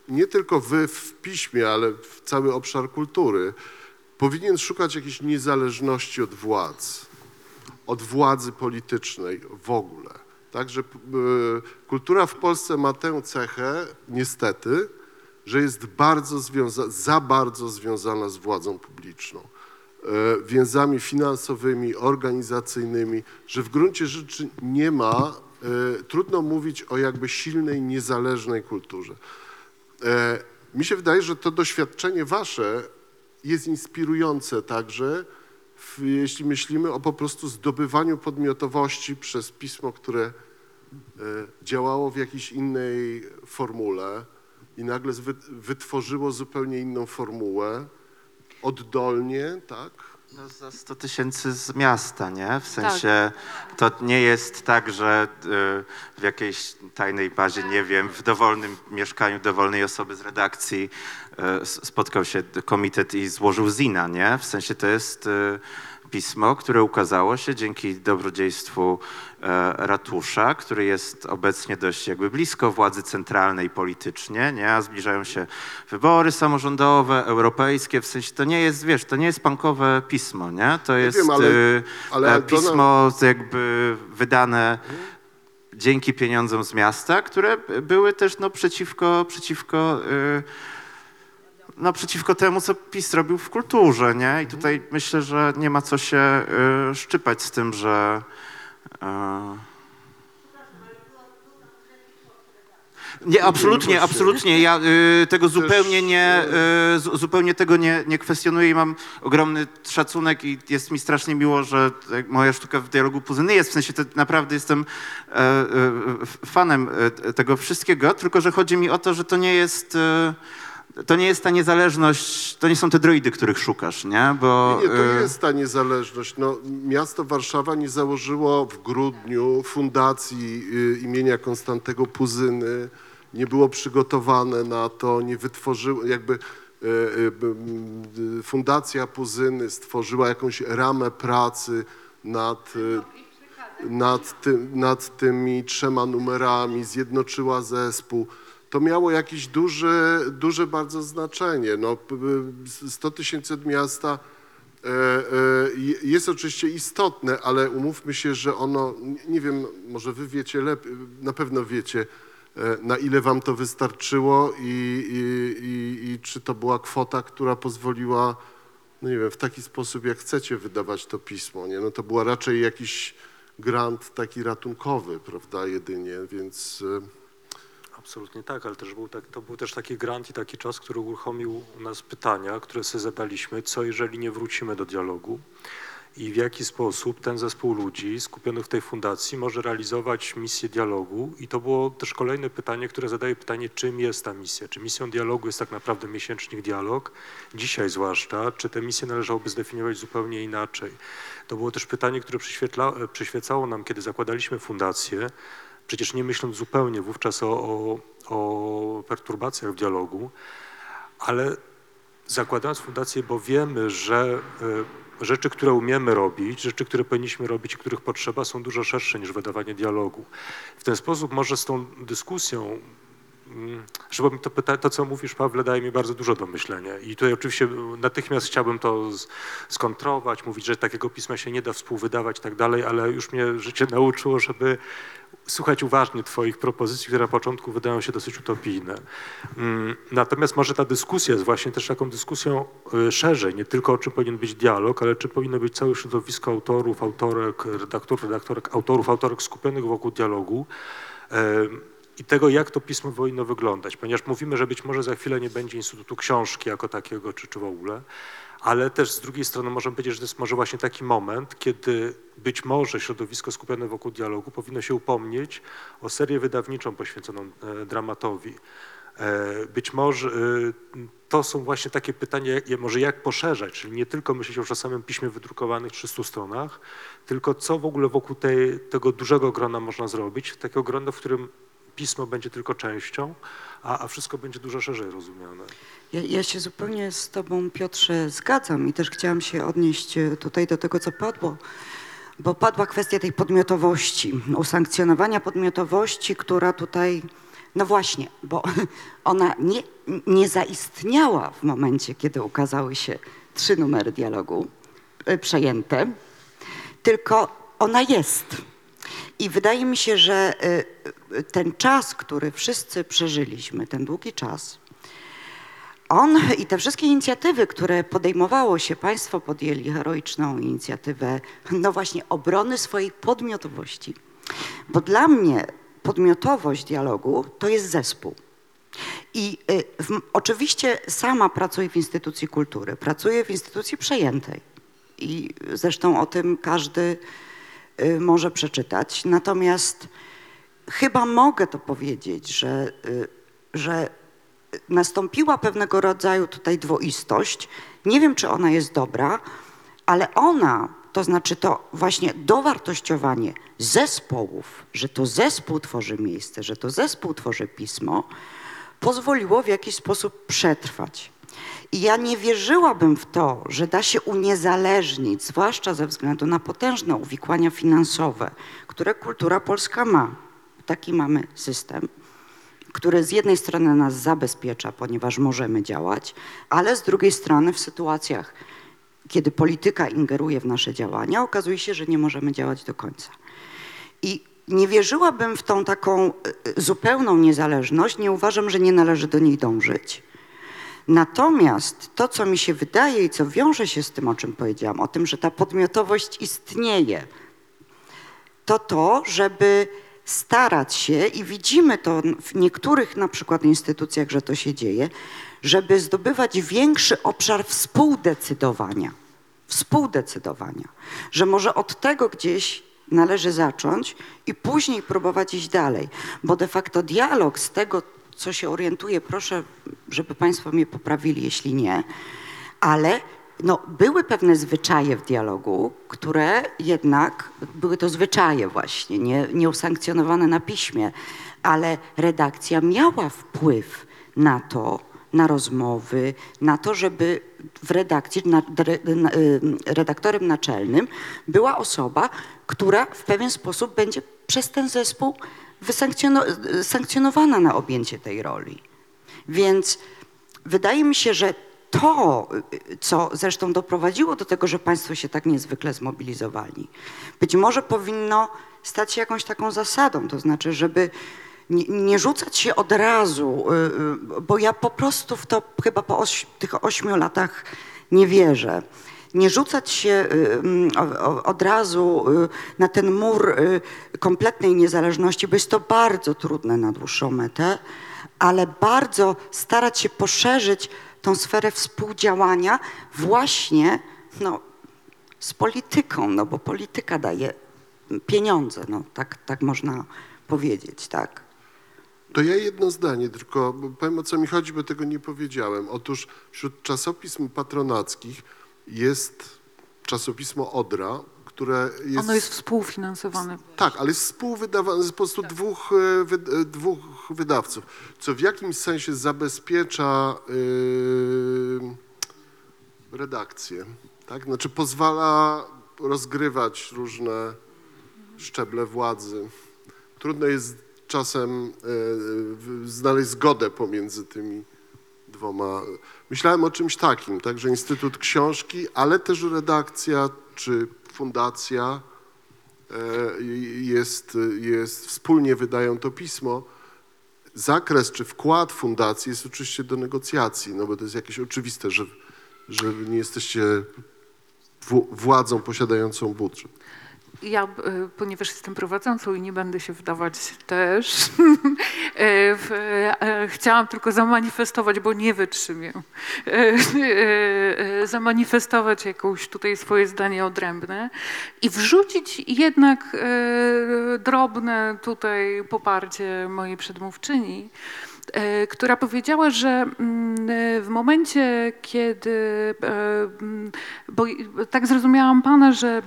nie tylko wy w piśmie, ale w cały obszar kultury, powinien szukać jakiejś niezależności od władz, od władzy politycznej w ogóle. Także y, kultura w Polsce ma tę cechę, niestety, że jest bardzo za bardzo związana z władzą publiczną. E, Więzami finansowymi, organizacyjnymi, że w gruncie rzeczy nie ma, e, trudno mówić o jakby silnej, niezależnej kulturze. E, Mi się wydaje, że to doświadczenie wasze jest inspirujące także, jeśli myślimy o po prostu zdobywaniu podmiotowości przez pismo, które e, działało w jakiejś innej formule i nagle wytworzyło zupełnie inną formułę, oddolnie, tak? No za 100 tysięcy z miasta, nie? W sensie to nie jest tak, że y, w jakiejś tajnej bazie, nie wiem, w dowolnym mieszkaniu dowolnej osoby z redakcji y, spotkał się komitet i złożył zina, nie? W sensie to jest y, pismo, które ukazało się dzięki dobrodziejstwu e, ratusza, który jest obecnie dość jakby blisko władzy centralnej politycznie, nie? A zbliżają się wybory samorządowe, europejskie, w sensie to nie jest, wiesz, to nie jest pankowe pismo, nie? To jest wiem, ale- ale e, Aldona- pismo jakby wydane dzięki pieniądzom z miasta, które były też no, przeciwko, przeciwko, y, no, przeciwko temu, co PiS robił w kulturze, nie? I tutaj myślę, że nie ma co się y, szczypać z tym, że... y, Nie, absolutnie, absolutnie. Ja y, tego zupełnie nie, y, zu- zupełnie tego nie, nie kwestionuję i mam ogromny szacunek i jest mi strasznie miło, że moja sztuka w dialogu Puzyny jest. W sensie to naprawdę jestem f- fanem e, tego wszystkiego, tylko że chodzi mi o to, że to nie jest... to nie jest ta niezależność, to nie są te droidy, których szukasz, nie? Bo, Nie, nie, to e, jest ta niezależność. No, miasto Warszawa nie założyło w grudniu fundacji y, imienia Konstantego Puzyny, nie było przygotowane na to, nie wytworzyło, jakby y, y, y, Fundacja Puzyny stworzyła jakąś ramę pracy nad, y, nad, tym, nad tymi trzema numerami, zjednoczyła zespół. To miało jakieś duże, duże bardzo znaczenie. No, p- p- 100 tysięcy od miasta e, e, je- jest oczywiście istotne, ale umówmy się, że ono, nie- nie wiem, może wy wiecie lepiej, na pewno wiecie, e, na ile wam to wystarczyło i, i, i, i czy to była kwota, która pozwoliła, no nie wiem, w taki sposób, jak chcecie wydawać to pismo, nie? No to była raczej jakiś grant taki ratunkowy, prawda, jedynie, więc... e, Absolutnie tak, ale też był tak, to był też taki grant i taki czas, który uruchomił u nas pytania, które sobie zadaliśmy, co jeżeli nie wrócimy do dialogu i w jaki sposób ten zespół ludzi skupionych w tej fundacji może realizować misję dialogu. I to było też kolejne pytanie, które zadaje pytanie, czym jest ta misja? Czy misją dialogu jest tak naprawdę miesięcznik dialog? Dzisiaj zwłaszcza, czy tę misję należałoby zdefiniować zupełnie inaczej? To było też pytanie, które przyświetla- przyświecało nam, kiedy zakładaliśmy fundację, przecież nie myśląc zupełnie wówczas o, o, o perturbacjach w dialogu, ale zakładając fundację, bo wiemy, że y, rzeczy, które umiemy robić, rzeczy, które powinniśmy robić, których potrzeba, są dużo szersze niż wydawanie dialogu. W ten sposób może z tą dyskusją że to, to, co mówisz, Pawle, daje mi bardzo dużo do myślenia. I tutaj oczywiście natychmiast chciałbym to skontrować, mówić, że takiego pisma się nie da współwydawać i tak dalej, ale już mnie życie nauczyło, żeby słuchać uważnie Twoich propozycji, które na początku wydają się dosyć utopijne. Mm, Natomiast może ta dyskusja jest właśnie też taką dyskusją y, szerzej, nie tylko o czym powinien być dialog, ale czy powinno być całe środowisko autorów, autorek, redaktorów, redaktorek, autorów, autorek skupionych wokół dialogu i tego, jak to pismo powinno wyglądać, ponieważ mówimy, że być może za chwilę nie będzie Instytutu Książki jako takiego, czy, czy w ogóle, ale też z drugiej strony możemy powiedzieć, że to jest może właśnie taki moment, kiedy być może środowisko skupione wokół dialogu powinno się upomnieć o serię wydawniczą poświęconą e, dramatowi. E, Być może e, to są właśnie takie pytania, może jak poszerzać, czyli nie tylko myśleć już o samym piśmie wydrukowanych 300 stronach, tylko co w ogóle wokół tej, tego dużego grona można zrobić, takiego grona, w którym pismo będzie tylko częścią, a, a wszystko będzie dużo szerzej rozumiane. Ja, ja się zupełnie z Tobą, Piotrze, zgadzam i też chciałam się odnieść e, tutaj do tego, co padło, bo padła kwestia tej podmiotowości, usankcjonowania podmiotowości, która tutaj, no właśnie, bo ona nie, nie zaistniała w momencie, kiedy ukazały się trzy numery dialogu e, przejęte, tylko ona jest. I wydaje mi się, że y, ten czas, który wszyscy przeżyliśmy, ten długi czas, on i te wszystkie inicjatywy, które podejmowało się, Państwo podjęli heroiczną inicjatywę, no właśnie, obrony swojej podmiotowości. Bo dla mnie podmiotowość dialogu to jest zespół. I y, w, oczywiście sama pracuję w instytucji kultury, pracuję w instytucji przejętej. I zresztą o tym każdy y, może przeczytać. Natomiast chyba mogę to powiedzieć, że, y, że nastąpiła pewnego rodzaju tutaj dwoistość. Nie wiem, czy ona jest dobra, ale ona, to znaczy to właśnie dowartościowanie zespołów, że to zespół tworzy miejsce, że to zespół tworzy pismo, pozwoliło w jakiś sposób przetrwać. I ja nie wierzyłabym w to, że da się uniezależnić, zwłaszcza ze względu na potężne uwikłania finansowe, które kultura polska ma. Taki mamy system, który z jednej strony nas zabezpiecza, ponieważ możemy działać, ale z drugiej strony w sytuacjach, kiedy polityka ingeruje w nasze działania, okazuje się, że nie możemy działać do końca. I nie wierzyłabym w tą taką y, y, zupełną niezależność, nie uważam, że nie należy do niej dążyć. Natomiast to, co mi się wydaje i co wiąże się z tym, o czym powiedziałam, o tym, że ta podmiotowość istnieje, to to, żeby starać się, i widzimy to w niektórych na przykład instytucjach, że to się dzieje, żeby zdobywać większy obszar współdecydowania. Współdecydowania. Że może od tego gdzieś należy zacząć i później próbować iść dalej. Bo de facto dialog z tego, co się orientuje, proszę, żeby Państwo mnie poprawili, jeśli nie, ale no, były pewne zwyczaje w dialogu, które jednak były to zwyczaje właśnie, nie, nieusankcjonowane na piśmie, ale redakcja miała wpływ na to, na rozmowy, na to, żeby w redakcji, na, na, y, redaktorem naczelnym była osoba, która w pewien sposób będzie przez ten zespół wysankcjono- sankcjonowana na objęcie tej roli. Więc wydaje mi się, że to, co zresztą doprowadziło do tego, że Państwo się tak niezwykle zmobilizowali, być może powinno stać się jakąś taką zasadą, to znaczy, żeby nie, nie rzucać się od razu, y, y, bo ja po prostu w to chyba po oś, tych ośmiu latach nie wierzę. Nie rzucać się y, mm, od razu y, na ten mur y, kompletnej niezależności, bo jest to bardzo trudne na dłuższą metę, ale bardzo starać się poszerzyć tą sferę współdziałania właśnie no, z polityką, no bo polityka daje pieniądze, no tak, tak można powiedzieć, tak. To ja jedno zdanie, tylko powiem o co mi chodzi, bo tego nie powiedziałem. Otóż wśród czasopism patronackich jest czasopismo Odra, które jest... Ono jest współfinansowane. Tak, ale jest współwydawane z po prostu dwóch, e, wy, e, dwóch wydawców, co w jakimś sensie zabezpiecza yy, redakcję. Tak? Znaczy pozwala rozgrywać różne szczeble władzy. Trudno jest czasem w- znaleźć zgodę pomiędzy tymi dwoma. Myślałem o czymś takim, także Instytut Książki, ale też redakcja czy fundacja e, jest, jest, wspólnie wydają to pismo. Zakres czy wkład fundacji jest oczywiście do negocjacji, no bo to jest jakieś oczywiste, że, że nie jesteście władzą posiadającą budżet. Ja, e, ponieważ jestem prowadzącą i nie będę się wdawać też, e, e, chciałam tylko zamanifestować, bo nie wytrzymię, zamanifestować jakąś tutaj swoje zdanie odrębne i wrzucić jednak drobne tutaj poparcie mojej przedmówczyni, która powiedziała, że mm, e, w momencie, kiedy, e, mm, bo tak zrozumiałam pana, że e,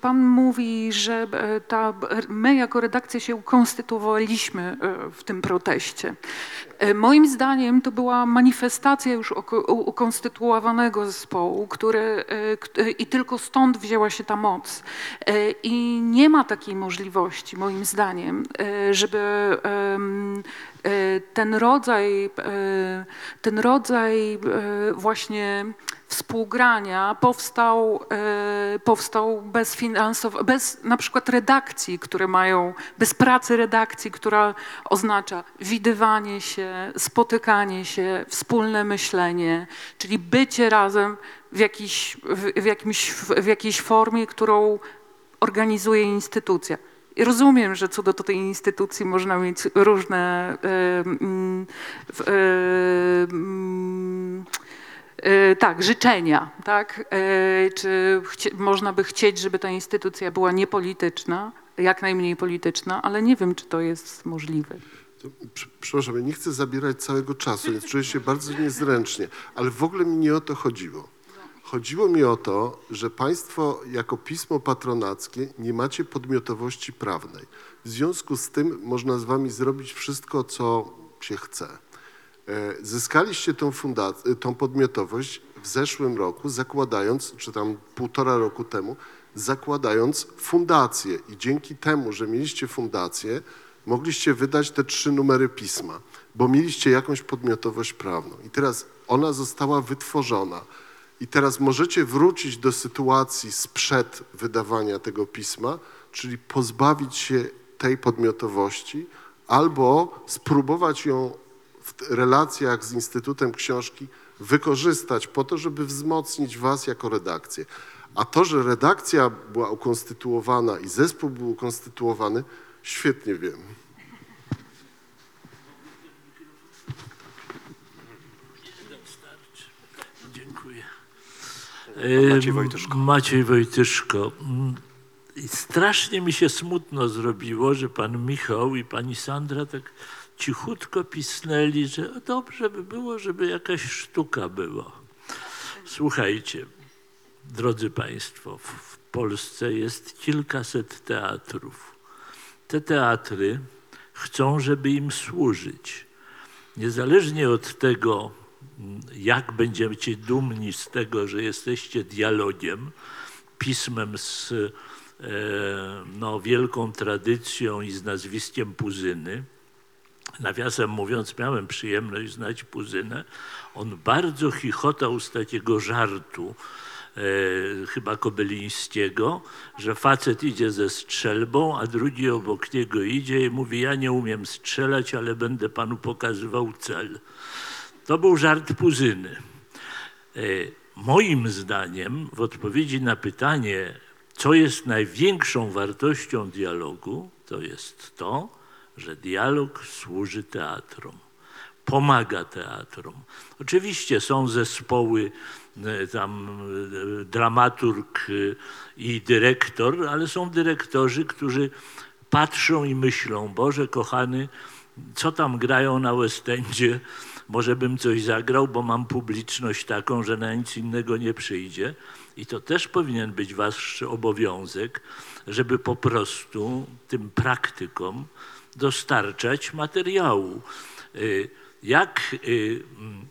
pan mówi, że e, ta, my jako redakcja się ukonstytuowaliśmy e, w tym proteście. E, Moim zdaniem to była manifestacja już ukonstytuowanego zespołu, który e, e, i tylko stąd wzięła się ta moc. I nie ma takiej możliwości, moim zdaniem, żeby ten rodzaj, ten rodzaj właśnie współgrania powstał, powstał bez finansow- bez na przykład redakcji, które mają, bez pracy redakcji, która oznacza widywanie się, spotykanie się, wspólne myślenie, czyli bycie razem w, jakiś, w, w, jakimś, w jakiejś formie, którą organizuje instytucja. I rozumiem, że co do tej instytucji można mieć różne e, mm, e, tak, życzenia, tak? E, Czy można by chcieć, żeby ta instytucja była niepolityczna, jak najmniej polityczna, ale nie wiem, czy to jest możliwe. Przepraszam, ja nie chcę zabierać całego czasu, więc czuję się bardzo niezręcznie, ale w ogóle mi nie o to chodziło. Chodziło mi o to, że państwo jako pismo patronackie nie macie podmiotowości prawnej. W związku z tym można z wami zrobić wszystko, co się chce. E, Zyskaliście tą, fundac- tą podmiotowość w zeszłym roku, zakładając, czy tam półtora roku temu, zakładając fundację. I dzięki temu, że mieliście fundację, mogliście wydać te trzy numery pisma, bo mieliście jakąś podmiotowość prawną. I teraz ona została wytworzona. I teraz możecie wrócić do sytuacji sprzed wydawania tego pisma, czyli pozbawić się tej podmiotowości albo spróbować ją w relacjach z Instytutem Książki wykorzystać po to, żeby wzmocnić was jako redakcję. A to, że redakcja była ukonstytuowana i zespół był ukonstytuowany, świetnie wiem. Dziękuję. Maciej Wojtyszko. Maciej Wojtyszko. I Strasznie mi się smutno zrobiło, że pan Michał i pani Sandra tak cichutko pisnęli, że dobrze by było, żeby jakaś sztuka była. Słuchajcie, drodzy Państwo, w- Polsce jest kilkaset teatrów. Te teatry chcą, żeby im służyć. Niezależnie od tego, jak będziecie dumni z tego, że jesteście dialogiem, pismem z e, no, wielką tradycją i z nazwiskiem Puzyny, Nawiasem mówiąc, miałem przyjemność znać Puzynę. On bardzo chichotał z takiego żartu, e, chyba Kobylińskiego, że facet idzie ze strzelbą, a drugi obok niego idzie i mówi, ja nie umiem strzelać, ale będę panu pokazywał cel. To był żart Puzyny. E, Moim zdaniem, w odpowiedzi na pytanie, co jest największą wartością dialogu, to jest to, że dialog służy teatrom, pomaga teatrom. Oczywiście są zespoły, e, tam e, dramaturg i dyrektor, ale są dyrektorzy, którzy patrzą i myślą, Boże kochany, co tam grają na West Endzie, może bym coś zagrał, bo mam publiczność taką, że na nic innego nie przyjdzie. I to też powinien być wasz obowiązek, żeby po prostu tym praktykom dostarczać materiału. Y, Jak y, mm,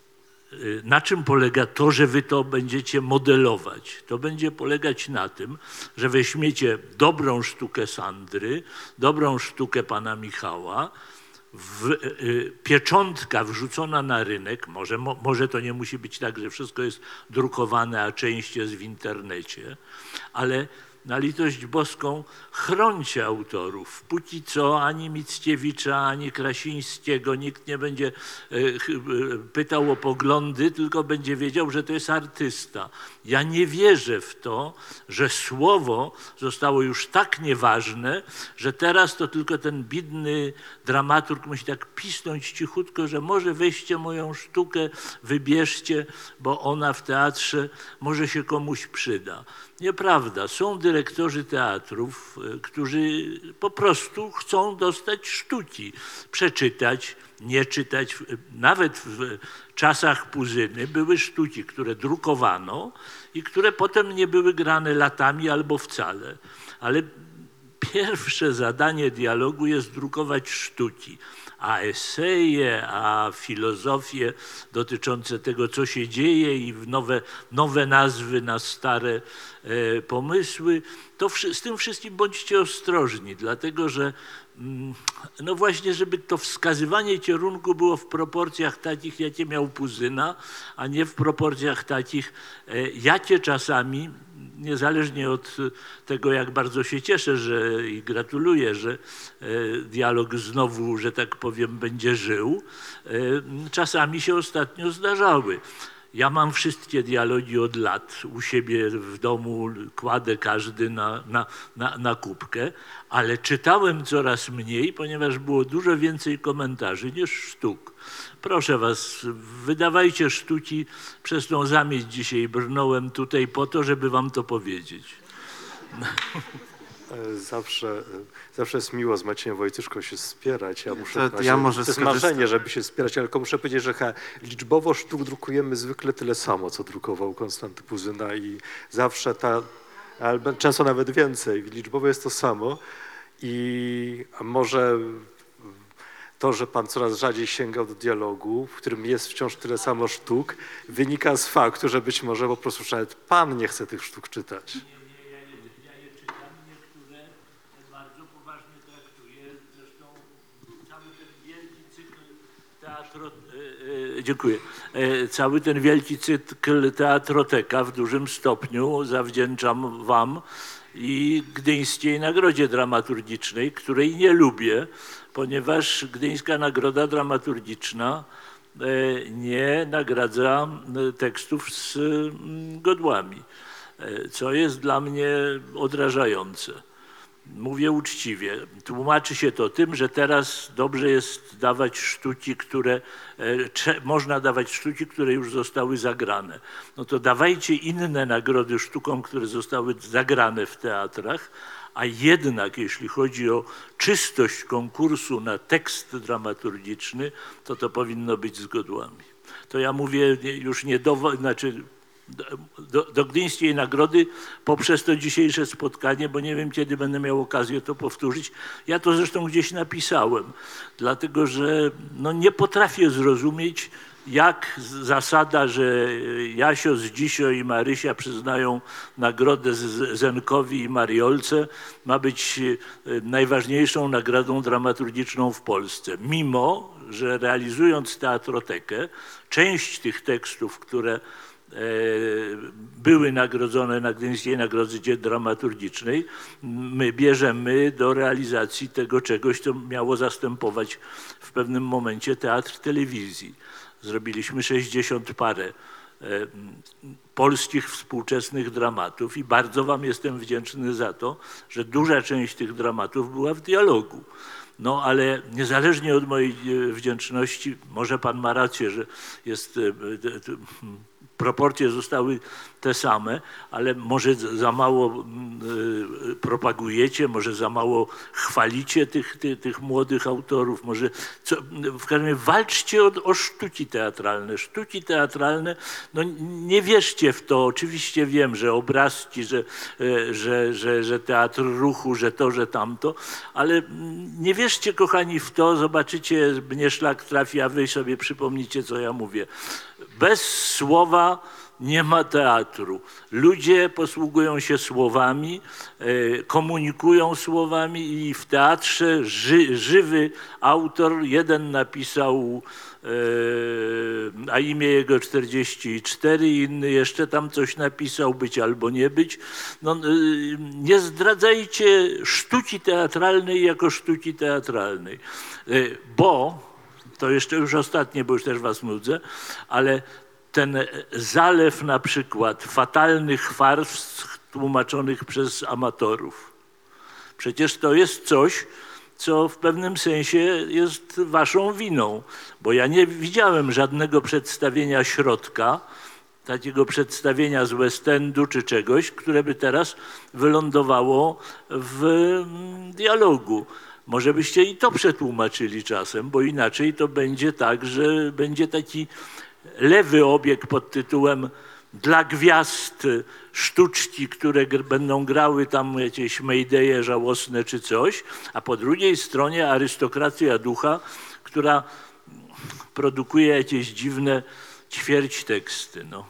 y, na czym polega to, że wy to będziecie modelować? To będzie polegać na tym, że weźmiecie dobrą sztukę Sandry, dobrą sztukę pana Michała, w, y, pieczątka wrzucona na rynek, może, mo, może to nie musi być tak, że wszystko jest drukowane, a część jest w internecie, ale na litość boską chroncie autorów. Póki co ani Mickiewicza, ani Krasińskiego nikt nie będzie e, pytał o poglądy, tylko będzie wiedział, że to jest artysta. Ja nie wierzę w to, że słowo zostało już tak nieważne, że teraz to tylko ten biedny dramaturg musi tak pisnąć cichutko, że może weźcie moją sztukę, wybierzcie, bo ona w teatrze może się komuś przyda. Nieprawda. Są dyrektorzy teatrów, e, którzy po prostu chcą dostać sztuki, przeczytać, nie czytać. Nawet w czasach Puzyny były sztuki, które drukowano i które potem nie były grane latami albo wcale. Ale pierwsze zadanie dialogu jest drukować sztuki, a eseje, a filozofie dotyczące tego, co się dzieje i nowe, nowe nazwy na stare e, pomysły, to z tym wszystkim bądźcie ostrożni, dlatego że no właśnie, żeby to wskazywanie kierunku było w proporcjach takich, jakie miał Puzyna, a nie w proporcjach takich, e, jakie czasami niezależnie od tego, jak bardzo się cieszę że, i gratuluję, że e, dialog znowu, że tak powiem, będzie żył, e, czasami się ostatnio zdarzały. Ja mam wszystkie dialogi od lat u siebie w domu, kładę każdy na, na, na, na kubkę, ale czytałem coraz mniej, ponieważ było dużo więcej komentarzy niż sztuk. Proszę was, wydawajcie sztuki, przez tą zamieć dzisiaj brnąłem tutaj po to, żeby wam to powiedzieć. E, Zawsze, e, zawsze jest miło z Maciejem Wojtyszką się wspierać. Ja muszę, To- ja może to jest skorzystam. marzenie, żeby się wspierać, ale tylko muszę powiedzieć, że ha, liczbowo sztuk drukujemy zwykle tyle samo, co drukował Konstanty Puzyna i zawsze ta, albo często nawet więcej, liczbowo jest to samo i może to, że pan coraz rzadziej sięgał do dialogu, w którym jest wciąż tyle samo sztuk, wynika z faktu, że być może po prostu nawet pan nie chce tych sztuk czytać. bardzo poważnie traktuję. Zresztą cały ten wielki cykl teatro... e, e, Dziękuję. E, Cały ten wielki cykl Teatroteka w dużym stopniu zawdzięczam wam i Gdyńskiej Nagrodzie Dramaturgicznej, której nie lubię, ponieważ Gdyńska Nagroda Dramaturgiczna e, nie nagradza e, tekstów z mm, godłami, co jest dla mnie odrażające. Mówię uczciwie. Tłumaczy się to tym, że teraz dobrze jest dawać sztuki, które e, można dawać sztuki, które już zostały zagrane. No to dawajcie inne nagrody sztukom, które zostały zagrane w teatrach, a jednak jeśli chodzi o czystość konkursu na tekst dramaturgiczny, to to powinno być z godłami. To ja mówię już nie do, znaczy do, do, Gdyńskiej Nagrody poprzez to dzisiejsze spotkanie, bo nie wiem, kiedy będę miał okazję to powtórzyć. Ja to zresztą gdzieś napisałem, dlatego że no, nie potrafię zrozumieć, jak zasada, że Jasio z Dzisio i Marysia przyznają nagrodę Zenkowi i Mariolce, ma być e, najważniejszą nagrodą dramaturgiczną w Polsce. Mimo, że realizując teatrotekę, część tych tekstów, które e, były nagrodzone na Gdyńskiej Nagrodzie Dramaturgicznej, my bierzemy do realizacji tego czegoś, co miało zastępować w pewnym momencie teatr telewizji. Zrobiliśmy 60 parę e, polskich współczesnych dramatów i bardzo wam jestem wdzięczny za to, że duża część tych dramatów była w dialogu. No ale niezależnie od mojej e, wdzięczności, może pan ma rację, że jest, e, proporcje zostały te same, ale może za mało mm, e, propagujecie, może za mało chwalicie tych, tych, tych młodych autorów, może co, w każdym razie walczcie o, o sztuki teatralne. Sztuki teatralne, no nie wierzcie w to, oczywiście wiem, że obrazki, że, e, że, że, że teatr ruchu, że to, że tamto, ale mm, nie wierzcie kochani w to, zobaczycie, mnie szlak trafi, a wy sobie przypomnicie, co ja mówię. Bez słowa nie ma teatru. Ludzie posługują się słowami, e, komunikują słowami i w teatrze ży, żywy autor, jeden napisał e, a imię jego 44, inny jeszcze tam coś napisał, być albo nie być. No, e, nie zdradzajcie sztuki teatralnej jako sztuki teatralnej, bo, to jeszcze już ostatnie, bo już też was nudzę, ale ten zalew na przykład fatalnych farc tłumaczonych przez amatorów. Przecież to jest coś, co w pewnym sensie jest waszą winą, bo ja nie widziałem żadnego przedstawienia środka, takiego przedstawienia z West Endu czy czegoś, które by teraz wylądowało w dialogu. Może byście i to przetłumaczyli czasem, bo inaczej to będzie tak, że będzie taki lewy obieg pod tytułem dla gwiazd sztuczki, które będą grały tam jakieś Maydaye żałosne czy coś, a po drugiej stronie arystokracja ducha, która produkuje jakieś dziwne ćwierć teksty. No.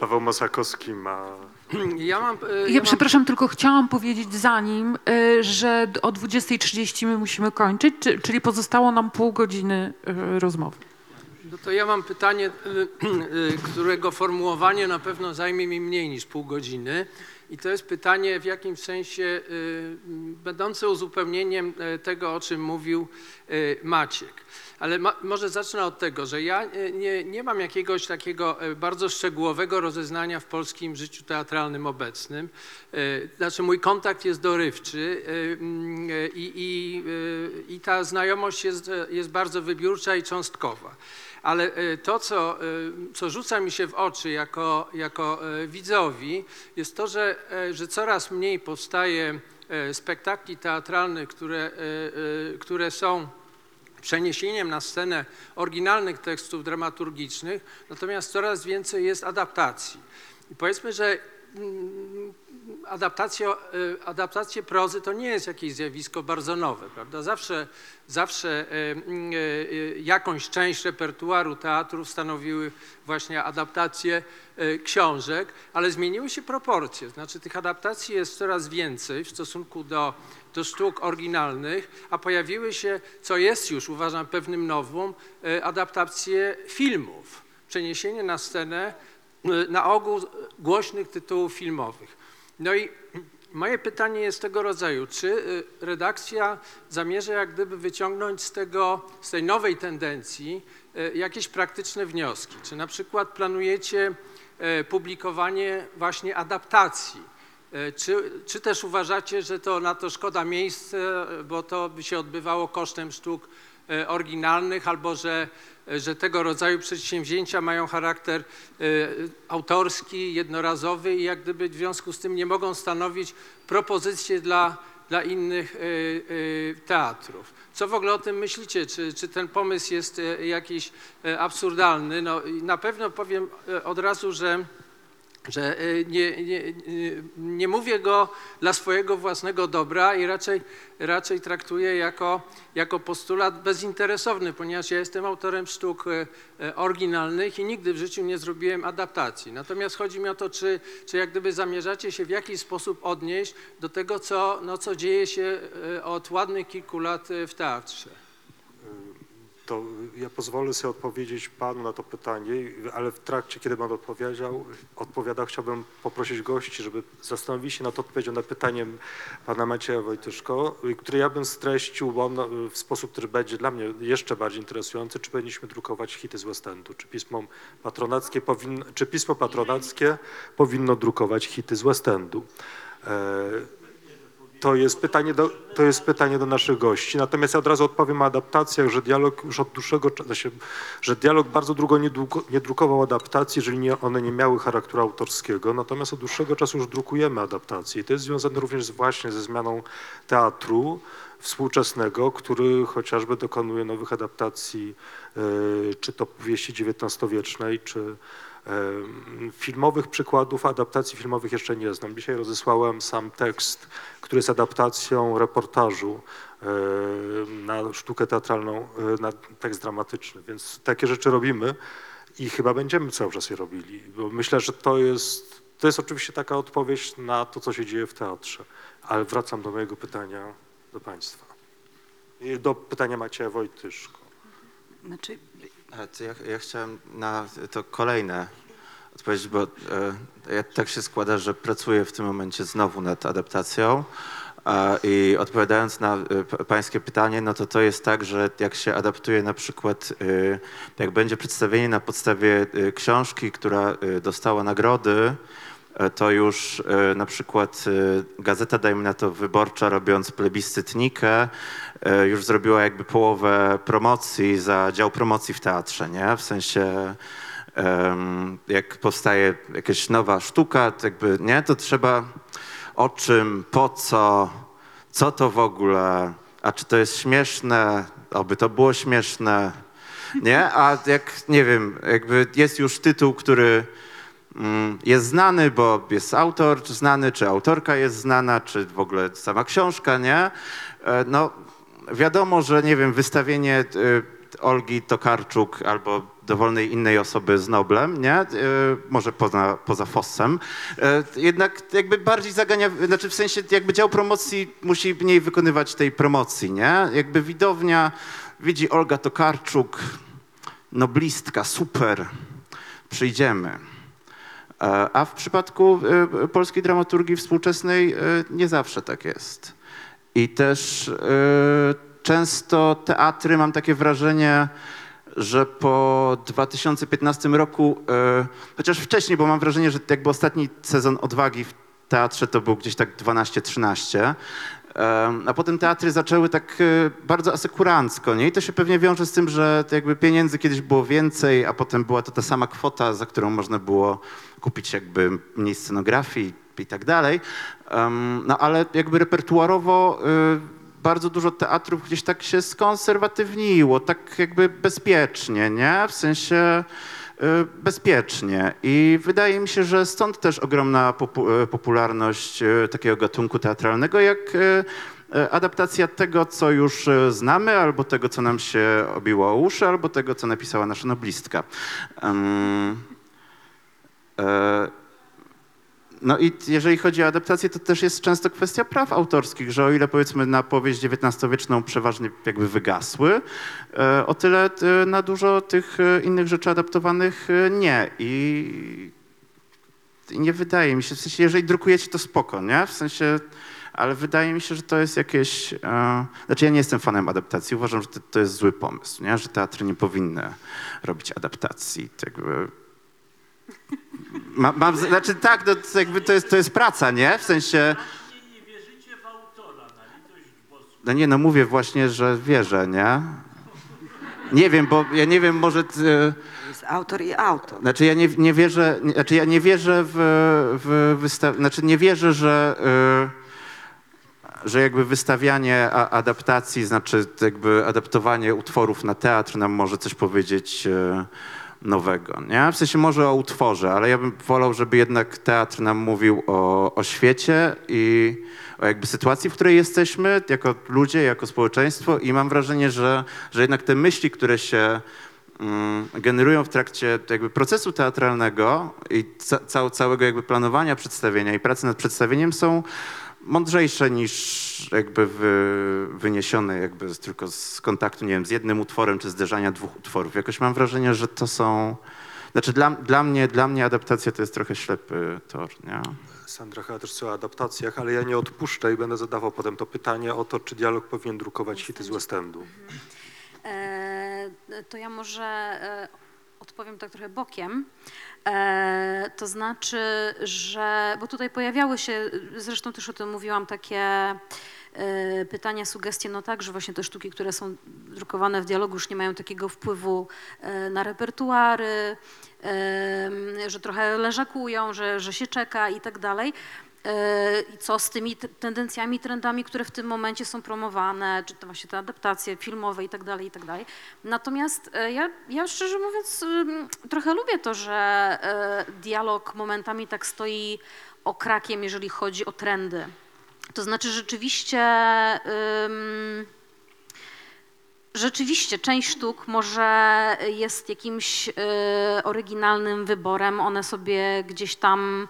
Paweł Masakowski ma Ja mam. e, Ja mam- przepraszam, tylko chciałam powiedzieć zanim, y, że o 20.30 my musimy kończyć, czy- czyli pozostało nam pół godziny y, rozmowy. No to ja mam pytanie, y, y, którego formułowanie na pewno zajmie mi mniej niż pół godziny. I to jest pytanie w jakimś sensie y, będące uzupełnieniem tego, o czym mówił y, Maciek. Ale ma, może zacznę od tego, że ja e, nie, nie mam jakiegoś takiego e, bardzo szczegółowego rozeznania w polskim życiu teatralnym obecnym. E, Znaczy mój kontakt jest dorywczy mm, i, i, i ta znajomość jest, jest bardzo wybiórcza i cząstkowa. Ale to, co, co rzuca mi się w oczy jako, jako widzowi, jest to, że, że coraz mniej powstaje spektakli teatralnych, które, które są przeniesieniem na scenę oryginalnych tekstów dramaturgicznych, natomiast coraz więcej jest adaptacji. I powiedzmy, że adaptacje, e, adaptacje prozy to nie jest jakieś zjawisko bardzo nowe, prawda? Zawsze, zawsze e, e, jakąś część repertuaru teatru stanowiły właśnie adaptacje książek, ale zmieniły się proporcje. Znaczy tych adaptacji jest coraz więcej w stosunku do, do sztuk oryginalnych, a pojawiły się, co jest już uważam pewnym nowum, adaptacje filmów. Przeniesienie na scenę na ogół głośnych tytułów filmowych. No i moje pytanie jest tego rodzaju, czy y, redakcja zamierza jak gdyby wyciągnąć z, tego, z tej nowej tendencji y, jakieś praktyczne wnioski? Czy na przykład planujecie y, publikowanie właśnie adaptacji? Czy, czy też uważacie, że to na to szkoda miejsca, bo to by się odbywało kosztem sztuk oryginalnych, albo że, że tego rodzaju przedsięwzięcia mają charakter e, autorski, jednorazowy i jak gdyby w związku z tym nie mogą stanowić propozycji dla, dla innych e, e, teatrów. Co w ogóle o tym myślicie? Czy, czy ten pomysł jest e, jakiś e, absurdalny? No, na pewno powiem e, od razu, że że e, nie, nie, nie- nie mówię go dla swojego własnego dobra i raczej, raczej traktuję jako, jako postulat bezinteresowny, ponieważ ja jestem autorem sztuk e, oryginalnych i nigdy w życiu nie zrobiłem adaptacji. Natomiast chodzi mi o to, czy, czy jak gdyby zamierzacie się w jakiś sposób odnieść do tego, co, no, co dzieje się od ładnych kilku lat w teatrze. To ja pozwolę sobie odpowiedzieć panu na to pytanie, ale w trakcie, kiedy pan odpowiedział, odpowiadał, chciałbym poprosić gości, żeby zastanowili się nad odpowiedzią na pytanie pana Macieja Wojtyszko, które ja bym streścił ono, w sposób, który będzie dla mnie jeszcze bardziej interesujący, czy powinniśmy drukować hity z West Endu, czy pismo patronackie powinno, czy pismo patronackie powinno drukować hity z West Endu. E, to jest, pytanie do, to jest pytanie do naszych gości. Natomiast ja od razu odpowiem o adaptacjach, że dialog już od dłuższego czasu, znaczy, że dialog bardzo długo nie, długo nie drukował adaptacji, jeżeli nie, one nie miały charakteru autorskiego. Natomiast od dłuższego czasu już drukujemy adaptacje. I to jest związane również z, właśnie ze zmianą teatru współczesnego, który chociażby dokonuje nowych adaptacji, e, czy to powieści XIX-wiecznej, czy, Filmowych przykładów adaptacji filmowych jeszcze nie znam. Dzisiaj rozesłałem sam tekst, który jest adaptacją reportażu na sztukę teatralną, e, na tekst dramatyczny, więc takie rzeczy robimy i chyba będziemy cały czas je robili, bo myślę, że to jest, to jest oczywiście taka odpowiedź na to, co się dzieje w teatrze, ale wracam do mojego pytania do Państwa. Do pytania Macieja Wojtyszko. Znaczy, ja, ja chciałem na to kolejne odpowiedzieć, bo e, ja, tak się składa, że pracuję w tym momencie znowu nad adaptacją. A, I odpowiadając na e, pańskie pytanie, no to to jest tak, że jak się adaptuje na przykład, e, jak będzie przedstawienie na podstawie e, książki, która e, dostała nagrody, e, to już e, na przykład e, gazeta, dajmy na to wyborcza, robiąc plebiscytnikę, e, już zrobiła jakby połowę promocji za dział promocji w teatrze, nie? W sensie jak powstaje jakaś nowa sztuka, to jakby, nie? To trzeba o czym, po co, co to w ogóle, a czy to jest śmieszne, oby to było śmieszne, nie? A jak, nie wiem, jakby jest już tytuł, który jest znany, bo jest autor znany, czy autorka jest znana, czy w ogóle sama książka, nie? E, No, wiadomo, że nie wiem, wystawienie y, Olgi Tokarczuk albo dowolnej innej osoby z Noblem, nie? Y, Może poza, poza Fossem. E, Jednak jakby bardziej zagania, znaczy w sensie jakby dział promocji musi mniej wykonywać tej promocji, nie? Jakby widownia widzi Olga Tokarczuk, noblistka, super, przyjdziemy. A w przypadku e, polskiej dramaturgii współczesnej e, nie zawsze tak jest. I też często teatry, mam takie wrażenie, że po 2015 roku, chociaż wcześniej, bo mam wrażenie, że jakby ostatni sezon Odwagi w teatrze to był gdzieś tak 12-13, e, a potem teatry zaczęły tak e, bardzo asekurancko, nie? I to się pewnie wiąże z tym, że jakby pieniędzy kiedyś było więcej, a potem była to ta sama kwota, za którą można było kupić jakby mniej scenografii i tak dalej. No ale jakby repertuarowo y, bardzo dużo teatrów gdzieś tak się skonserwatywniło, tak jakby bezpiecznie, nie? W sensie bezpiecznie. I wydaje mi się, że stąd też ogromna y, popularność y, takiego gatunku teatralnego, jak y, y, adaptacja tego, co już y, znamy, albo tego, co nam się obiło o uszy, albo tego, co napisała nasza noblistka. Em, e, no i jeżeli chodzi o adaptację, to też jest często kwestia praw autorskich, że o ile powiedzmy na powieść XIX-wieczną przeważnie jakby wygasły, e, o tyle e, na dużo tych e, innych rzeczy adaptowanych nie. I, nie wydaje mi się, w sensie jeżeli drukujecie to spoko, nie? W sensie, ale wydaje mi się, że to jest jakieś... Znaczy ja nie jestem fanem adaptacji, uważam, że to, to jest zły pomysł, nie? Że teatry nie powinny robić adaptacji. Tak jakby, Ma, mam, znaczy tak, no, to, jakby to, jest, to jest praca, nie? W sensie... No nie, no mówię właśnie, że wierzę, nie? Nie wiem, bo ja nie wiem, może... ty- jest autor i autor. Znaczy ja nie, nie wierzę, nie- znaczy ja nie wierzę w, w wystaw... Znaczy nie wierzę, że... y, że jakby wystawianie a, adaptacji, znaczy jakby adaptowanie utworów na teatr nam może coś powiedzieć y, nowego, nie? W sensie może o utworze, ale ja bym wolał, żeby jednak teatr nam mówił o, o świecie i o jakby sytuacji, w której jesteśmy jako ludzie, jako społeczeństwo i mam wrażenie, że, że jednak te myśli, które się mm, generują w trakcie jakby procesu teatralnego i ca, cał, całego jakby planowania przedstawienia i pracy nad przedstawieniem są mądrzejsze niż jakby wy, wyniesione jakby z, tylko z kontaktu, nie wiem, z jednym utworem czy zderzania dwóch utworów. Jakoś mam wrażenie, że to są... Znaczy dla, dla, mnie, dla mnie adaptacja to jest trochę ślepy tor, nie? Sandra chyba też o adaptacjach, ale ja nie odpuszczę i będę zadawał potem to pytanie o to, czy dialog powinien drukować hity z West Endu. E, to ja może e, odpowiem tak trochę bokiem. E, to znaczy, że, bo tutaj pojawiały się, zresztą też o tym mówiłam, takie e, pytania, sugestie, no tak, że właśnie te sztuki, które są drukowane w dialogu już nie mają takiego wpływu e, na repertuary, e, że trochę leżakują, że, że się czeka i tak dalej. Co z tymi te- tendencjami, trendami, które w tym momencie są promowane, czy to właśnie te adaptacje filmowe i tak dalej, i tak. Natomiast e, ja, ja szczerze mówiąc trochę lubię to, że e, dialog momentami tak stoi okrakiem, jeżeli chodzi o trendy. To znaczy rzeczywiście... Rzeczywiście, część sztuk może jest jakimś e, oryginalnym wyborem. One sobie gdzieś tam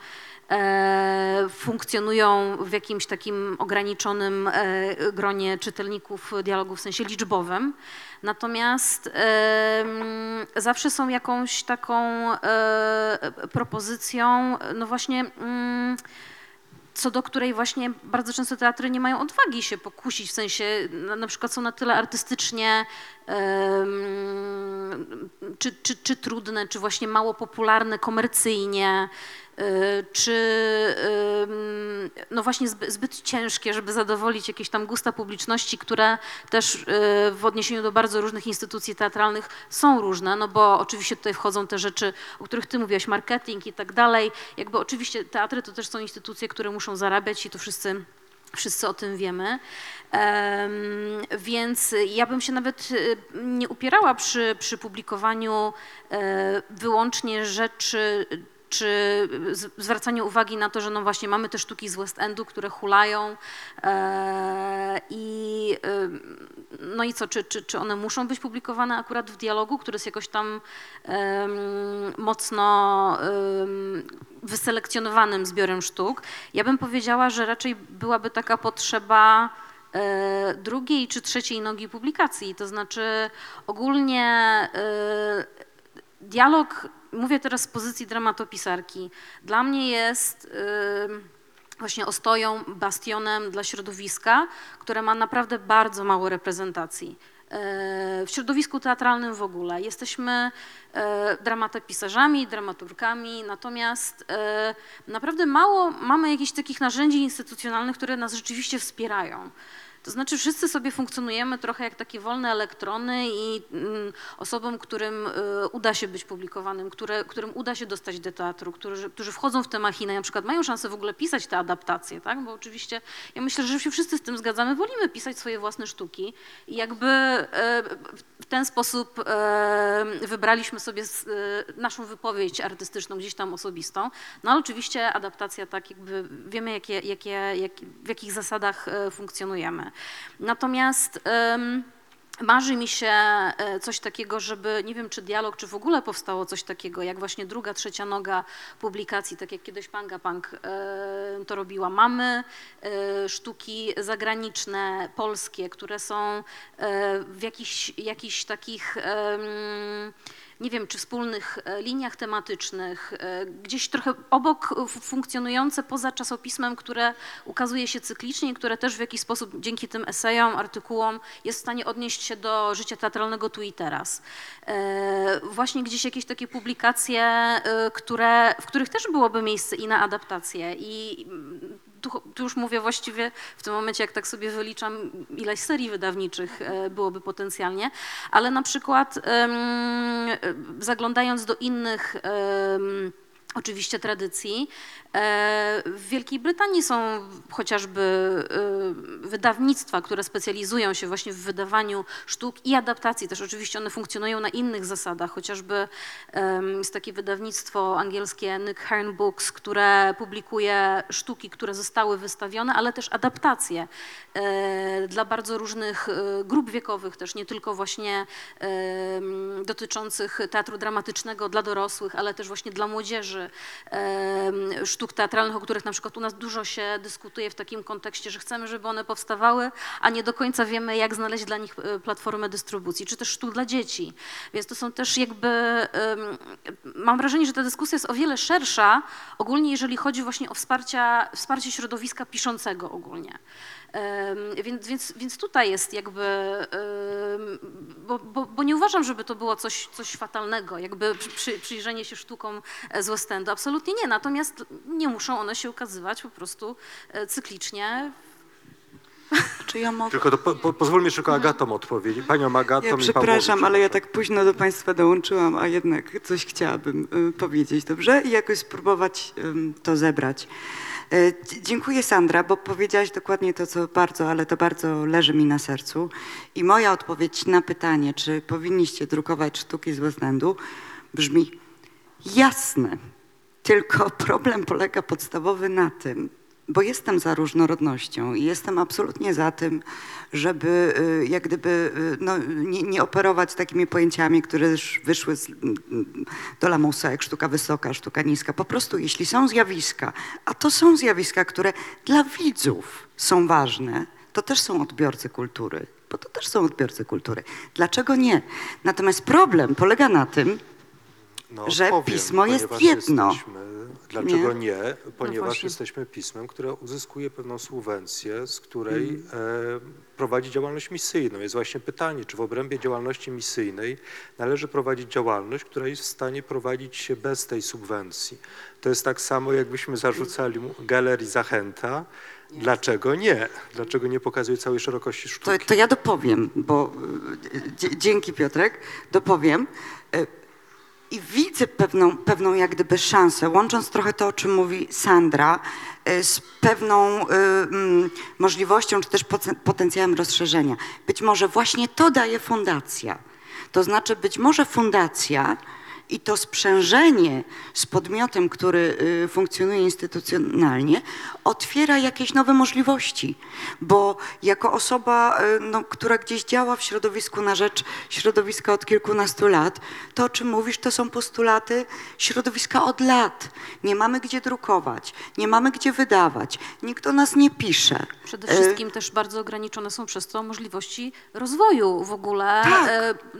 funkcjonują w jakimś takim ograniczonym e, gronie czytelników dialogu w sensie liczbowym. Natomiast em, zawsze są jakąś taką e, propozycją, no właśnie. mm, co do której właśnie bardzo często teatry nie mają odwagi się pokusić, w sensie na, przykład są na tyle artystycznie em, czy, czy, czy trudne, czy właśnie mało popularne komercyjnie, czy ym, no właśnie zbyt, ciężkie, żeby zadowolić jakieś tam gusta publiczności, które też y, w odniesieniu do bardzo różnych instytucji teatralnych są różne, no bo oczywiście tutaj wchodzą te rzeczy, o których ty mówiłaś, marketing i tak dalej. Jakby oczywiście teatry to też są instytucje, które muszą zarabiać i to wszyscy Wszyscy o tym wiemy. Em, więc ja bym się nawet y, nie upierała przy, przy publikowaniu e, wyłącznie rzeczy czy z- zwracaniu uwagi na to, że no właśnie mamy te sztuki z West Endu, które hulają e, i ym, no i co, czy, czy, czy one muszą być publikowane akurat w dialogu, który jest jakoś tam mocno wyselekcjonowanym zbiorem sztuk. Ja bym powiedziała, że raczej byłaby taka potrzeba e, drugiej czy trzeciej nogi publikacji. To znaczy ogólnie e, dialog, mówię teraz z pozycji dramatopisarki, dla mnie jest właśnie ostoją, bastionem dla środowiska, które ma naprawdę bardzo mało reprezentacji. Y, W środowisku teatralnym w ogóle. Jesteśmy y, dramatopisarzami, dramaturgami, natomiast y, naprawdę mało mamy jakichś takich narzędzi instytucjonalnych, które nas rzeczywiście wspierają. To znaczy wszyscy sobie funkcjonujemy trochę jak takie wolne elektrony i mm, osobom, którym y, uda się być publikowanym, które, którym uda się dostać do teatru, którzy, którzy wchodzą w te machiny, na przykład mają szansę w ogóle pisać te adaptacje, tak? Bo oczywiście ja myślę, że się wszyscy z tym zgadzamy, wolimy pisać swoje własne sztuki i jakby e, w ten sposób e, wybraliśmy sobie naszą wypowiedź artystyczną, gdzieś tam osobistą. No ale oczywiście adaptacja tak jakby wiemy jakie, jakie, jak, w jakich zasadach funkcjonujemy. Natomiast Marzy mi się e, coś takiego, żeby, nie wiem czy dialog, czy w ogóle powstało coś takiego, jak właśnie druga, trzecia noga publikacji, tak jak kiedyś Panga Pang e, to robiła. Mamy e, sztuki zagraniczne, polskie, które są w jakichś, jakichś takich nie wiem, czy wspólnych e, liniach tematycznych, e, gdzieś trochę obok funkcjonujące poza czasopismem, które ukazuje się cyklicznie które też w jakiś sposób dzięki tym esejom, artykułom jest w stanie odnieść się do życia teatralnego tu i teraz. E, Właśnie gdzieś jakieś takie publikacje, które, w których też byłoby miejsce i na adaptacje i tu, tu już mówię właściwie w tym momencie, jak tak sobie wyliczam, ileś serii wydawniczych e, byłoby potencjalnie, ale na przykład zaglądając do innych oczywiście tradycji, w Wielkiej Brytanii są chociażby e, wydawnictwa, które specjalizują się właśnie w wydawaniu sztuk i adaptacji. Też oczywiście one funkcjonują na innych zasadach, chociażby jest takie wydawnictwo angielskie Nick Hearn Books, które publikuje sztuki, które zostały wystawione, ale też adaptacje e, dla bardzo różnych e, grup wiekowych, też nie tylko właśnie dotyczących teatru dramatycznego dla dorosłych, ale też właśnie dla młodzieży, sztuk teatralnych, o których na przykład u nas dużo się dyskutuje w takim kontekście, że chcemy, żeby one powstawały, a nie do końca wiemy, jak znaleźć dla nich e, platformę dystrybucji, czy też sztuk dla dzieci. Więc to są też jakby, mam wrażenie, że ta dyskusja jest o wiele szersza, ogólnie jeżeli chodzi właśnie o wsparcia, wsparcie środowiska piszącego ogólnie. Więc, więc, więc tutaj jest jakby, bo, bo, bo nie uważam, żeby to było coś, coś fatalnego, jakby przy- przy, przyjrzenie się sztukom e, z West Endu. Absolutnie nie, natomiast nie muszą one się ukazywać po prostu e, cyklicznie. Czy ja mogę? Tylko to po, po, pozwól mi tylko Agatom odpowiedzieć. Panią Agatą Ja przepraszam, ale ja tak późno do Państwa dołączyłam, a jednak coś chciałabym y, powiedzieć, dobrze? I jakoś spróbować ym, to zebrać. E, Dziękuję Sandra, bo powiedziałaś dokładnie to, co bardzo, ale to bardzo leży mi na sercu. I moja odpowiedź na pytanie, czy powinniście drukować sztuki z Endu, brzmi jasne. Tylko problem polega podstawowy na tym, bo jestem za różnorodnością i jestem absolutnie za tym, żeby y, jak gdyby y, no, nie, nie operować takimi pojęciami, które już wyszły z, do lamusa, jak sztuka wysoka, sztuka niska. Po prostu jeśli są zjawiska, a to są zjawiska, które dla widzów są ważne, to też są odbiorcy kultury, bo to też są odbiorcy kultury. Dlaczego nie? Natomiast problem polega na tym, No, że powiem, pismo jest jedno. Jesteśmy, dlaczego Nie? nie? Ponieważ właśnie. jesteśmy pismem, które uzyskuje pewną subwencję, z której Mm. e, prowadzi działalność misyjną. Jest właśnie pytanie, czy w obrębie działalności misyjnej należy prowadzić działalność, która jest w stanie prowadzić się bez tej subwencji. To jest tak samo, jakbyśmy zarzucali galerii Zachęta. Dlaczego nie? Dlaczego nie pokazuje całej szerokości To, sztuki? to ja dopowiem, bo dzie- dzięki Piotrek, dopowiem. I widzę pewną, pewną jak gdyby szansę, łącząc trochę to, o czym mówi Sandra, y, z pewną y, mm, możliwością, czy też poten- potencjałem rozszerzenia. Być może właśnie to daje fundacja. To znaczy być może fundacja i to sprzężenie z podmiotem, który y, funkcjonuje instytucjonalnie, otwiera jakieś nowe możliwości. Bo jako osoba, y, no, która gdzieś działa w środowisku na rzecz środowiska od kilkunastu lat, to o czym mówisz, to są postulaty środowiska od lat. Nie mamy gdzie drukować, nie mamy gdzie wydawać, nikt o nas nie pisze. Przede Y, wszystkim też bardzo ograniczone są przez to możliwości rozwoju w ogóle. Tak.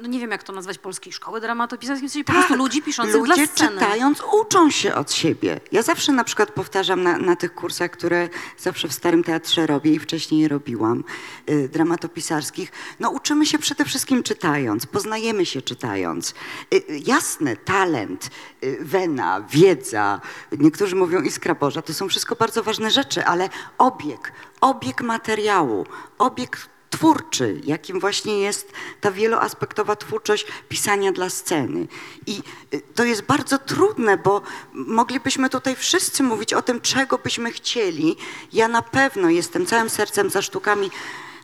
No nie wiem, jak to nazwać, polskiej szkoły dramatopisarskiej, w sensie po prostu ludzi piszących. Ludzie dla sceny. czytając uczą się od siebie. Ja zawsze na przykład powtarzam na, na tych kursach, które zawsze w Starym Teatrze robię i wcześniej robiłam, y, dramatopisarskich, no uczymy się przede wszystkim czytając, poznajemy się czytając. Y, y, jasne, talent, y, wena, wiedza, niektórzy mówią iskra Boża, to są wszystko bardzo ważne rzeczy, ale obieg, obieg materiału, obieg twórczy, jakim właśnie jest ta wieloaspektowa twórczość pisania dla sceny. I y, to jest bardzo trudne, bo moglibyśmy tutaj wszyscy mówić o tym, czego byśmy chcieli. Ja na pewno jestem całym sercem za sztukami,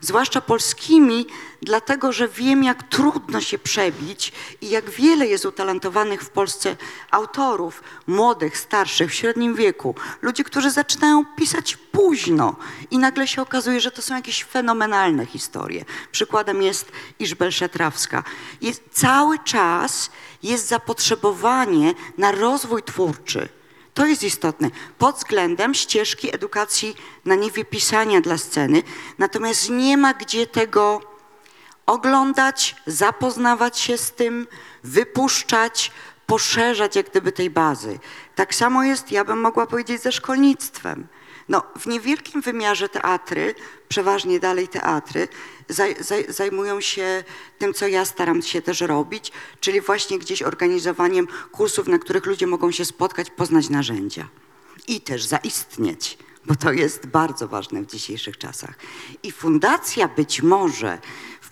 zwłaszcza polskimi, dlatego że wiem, jak trudno się przebić i jak wiele jest utalentowanych w Polsce autorów, młodych, starszych, w średnim wieku, ludzi, którzy zaczynają pisać późno i nagle się okazuje, że to są jakieś fenomenalne historie. Przykładem jest Iżbel Szetrawska. Jest, cały czas jest zapotrzebowanie na rozwój twórczy. To jest istotne pod względem ścieżki edukacji na niwie pisania dla sceny, natomiast nie ma gdzie tego oglądać, zapoznawać się z tym, wypuszczać, poszerzać jak gdyby tej bazy. Tak samo jest, ja bym mogła powiedzieć, ze szkolnictwem. No, w niewielkim wymiarze teatry, przeważnie dalej teatry, zaj, zaj, zajmują się tym, co ja staram się też robić, czyli właśnie gdzieś organizowaniem kursów, na których ludzie mogą się spotkać, poznać narzędzia i też zaistnieć, bo to jest bardzo ważne w dzisiejszych czasach. I fundacja być może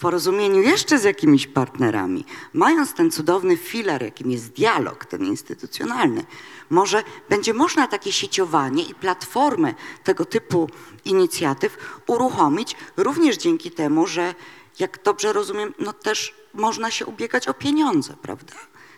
porozumieniu jeszcze z jakimiś partnerami, mając ten cudowny filar, jakim jest dialog, ten instytucjonalny, może będzie można takie sieciowanie i platformę tego typu inicjatyw uruchomić również dzięki temu, że jak dobrze rozumiem, no też można się ubiegać o pieniądze, prawda?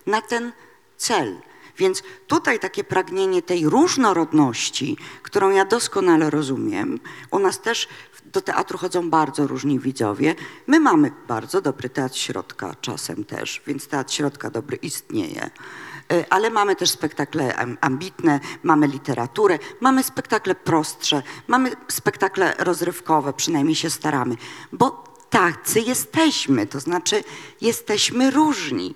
Na ten cel. Więc tutaj takie pragnienie tej różnorodności, którą ja doskonale rozumiem, u nas też do teatru chodzą bardzo różni widzowie. My mamy bardzo dobry teatr środka czasem też, więc teatr środka dobry istnieje. Y, Ale mamy też spektakle am- ambitne, mamy literaturę, mamy spektakle prostsze, mamy spektakle rozrywkowe, przynajmniej się staramy, bo tacy jesteśmy, to znaczy jesteśmy różni.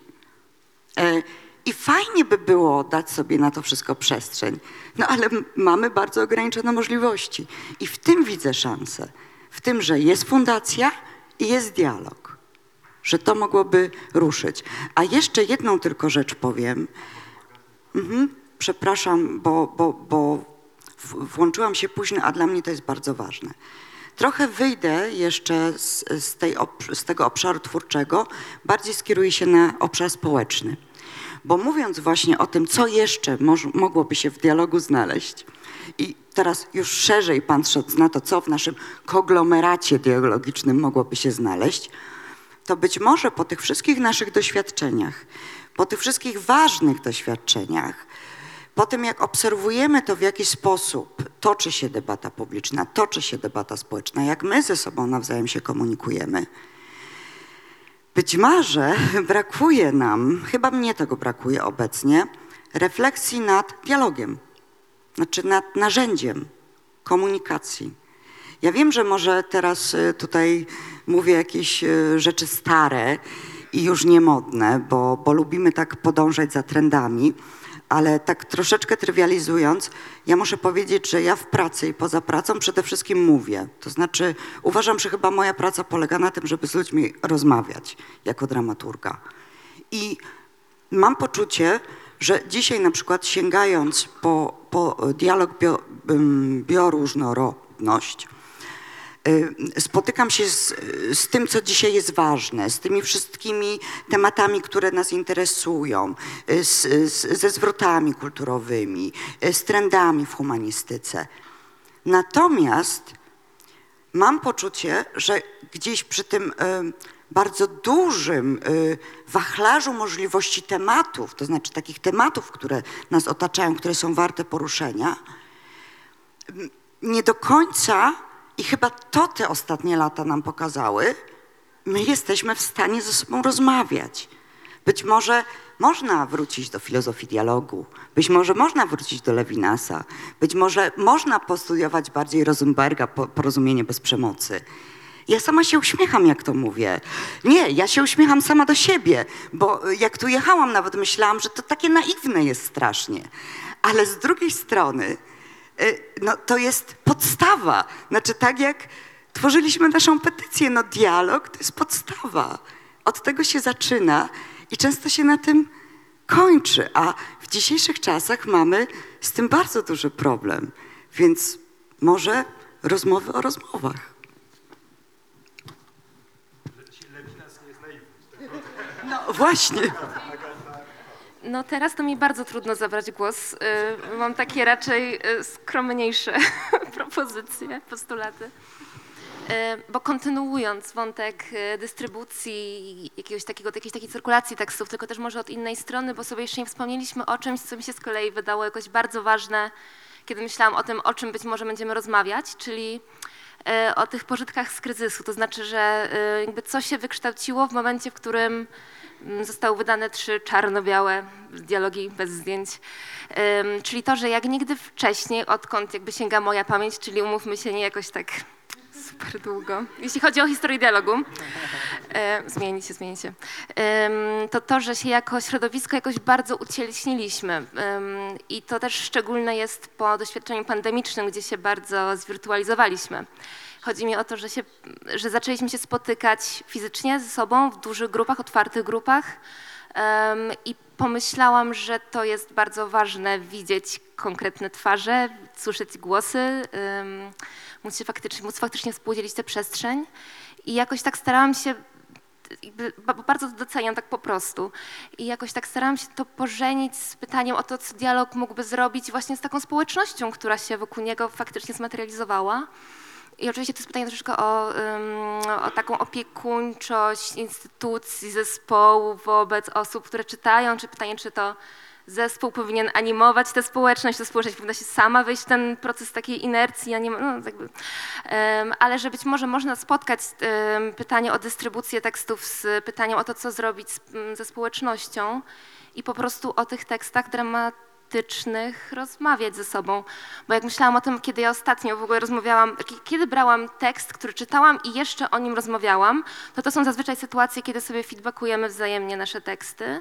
E, I fajnie by było dać sobie na to wszystko przestrzeń, no ale mamy bardzo ograniczone możliwości. I w tym widzę szansę. W tym, że jest fundacja i jest dialog. Że to mogłoby ruszyć. A jeszcze jedną tylko rzecz powiem. Mhm, przepraszam, bo, bo, bo włączyłam się późno, a dla mnie to jest bardzo ważne. Trochę wyjdę jeszcze z, z, tej, z tego obszaru twórczego, bardziej skieruję się na obszar społeczny. Bo mówiąc właśnie o tym, co jeszcze mogłoby się w dialogu znaleźć, i teraz już szerzej patrząc na to, co w naszym konglomeracie dialogicznym mogłoby się znaleźć, to być może po tych wszystkich naszych doświadczeniach, po tych wszystkich ważnych doświadczeniach, po tym jak obserwujemy to, w jaki sposób toczy się debata publiczna, toczy się debata społeczna, jak my ze sobą nawzajem się komunikujemy, być może brakuje nam, chyba mnie tego brakuje obecnie, refleksji nad dialogiem, znaczy nad narzędziem komunikacji. Ja wiem, że może teraz y, tutaj mówię jakieś y, rzeczy stare i już niemodne, bo, bo lubimy tak podążać za trendami, ale tak troszeczkę trywializując, ja muszę powiedzieć, że ja w pracy i poza pracą przede wszystkim mówię. To znaczy uważam, że chyba moja praca polega na tym, żeby z ludźmi rozmawiać jako dramaturga. I mam poczucie, że dzisiaj na przykład sięgając po, po dialog bio, bioróżnorodność, spotykam się z, z tym, co dzisiaj jest ważne, z tymi wszystkimi tematami, które nas interesują, y, z, z, ze zwrotami kulturowymi, y, z trendami w humanistyce. Natomiast mam poczucie, że gdzieś przy tym y, bardzo dużym y, wachlarzu możliwości tematów, to znaczy takich tematów, które nas otaczają, które są warte poruszenia, nie do końca, i chyba to te ostatnie lata nam pokazały, my jesteśmy w stanie ze sobą rozmawiać. Być może można wrócić do filozofii dialogu, być może można wrócić do Lewinasa, być może można postudiować bardziej Rosenberga, po- porozumienie bez przemocy. Ja sama się uśmiecham, jak to mówię. Nie, ja się uśmiecham sama do siebie, bo jak tu jechałam, nawet myślałam, że to takie naiwne jest strasznie. Ale z drugiej strony, no, to jest podstawa. Znaczy, tak jak tworzyliśmy naszą petycję, no dialog to jest podstawa. Od tego się zaczyna i często się na tym kończy, a w dzisiejszych czasach mamy z tym bardzo duży problem. Więc może rozmowy o rozmowach. No właśnie. No teraz to mi bardzo trudno zabrać głos. Y, Mam takie raczej y, skromniejsze propozycje, postulaty. Y, Bo kontynuując wątek dystrybucji, jakiegoś takiego, jakiejś takiej cyrkulacji tekstów, tylko też może od innej strony, bo sobie jeszcze nie wspomnieliśmy o czymś, co mi się z kolei wydało jakoś bardzo ważne, kiedy myślałam o tym, o czym być może będziemy rozmawiać, czyli o tych pożytkach z kryzysu. To znaczy, że y, jakby co się wykształciło w momencie, w którym mm, zostały wydane trzy czarno-białe dialogi bez zdjęć. Czyli to, że jak nigdy wcześniej, odkąd jakby sięga moja pamięć, czyli umówmy się nie jakoś tak super długo, jeśli chodzi o historię dialogu, e, zmieni się, zmieni się, Ym, to to, że się jako środowisko jakoś bardzo ucieleśniliśmy. Ym, I to też szczególne jest po doświadczeniu pandemicznym, gdzie się bardzo zwirtualizowaliśmy. Chodzi mi o to, że, się, że zaczęliśmy się spotykać fizycznie ze sobą w dużych grupach, otwartych grupach em, i pomyślałam, że to jest bardzo ważne widzieć konkretne twarze, słyszeć głosy, em, móc się faktycznie, móc faktycznie współdzielić tę przestrzeń i jakoś tak starałam się bardzo doceniam tak po prostu. I jakoś tak starałam się to pożenić z pytaniem o to, co dialog mógłby zrobić właśnie z taką społecznością, która się wokół niego faktycznie zmaterializowała. I oczywiście to jest pytanie troszeczkę o, o taką opiekuńczość instytucji, zespołu wobec osób, które czytają, czy pytanie, czy to zespół powinien animować tę społeczność, ta społeczność powinna się sama wejść w ten proces takiej inercji, a nie, no, jakby, ale że być może można spotkać pytanie o dystrybucję tekstów z pytaniem o to, co zrobić ze społecznością i po prostu o tych tekstach dramatycznych rozmawiać ze sobą. Bo jak myślałam o tym, kiedy ja ostatnio w ogóle rozmawiałam, ki- kiedy brałam tekst, który czytałam i jeszcze o nim rozmawiałam, to to są zazwyczaj sytuacje, kiedy sobie feedbackujemy wzajemnie nasze teksty.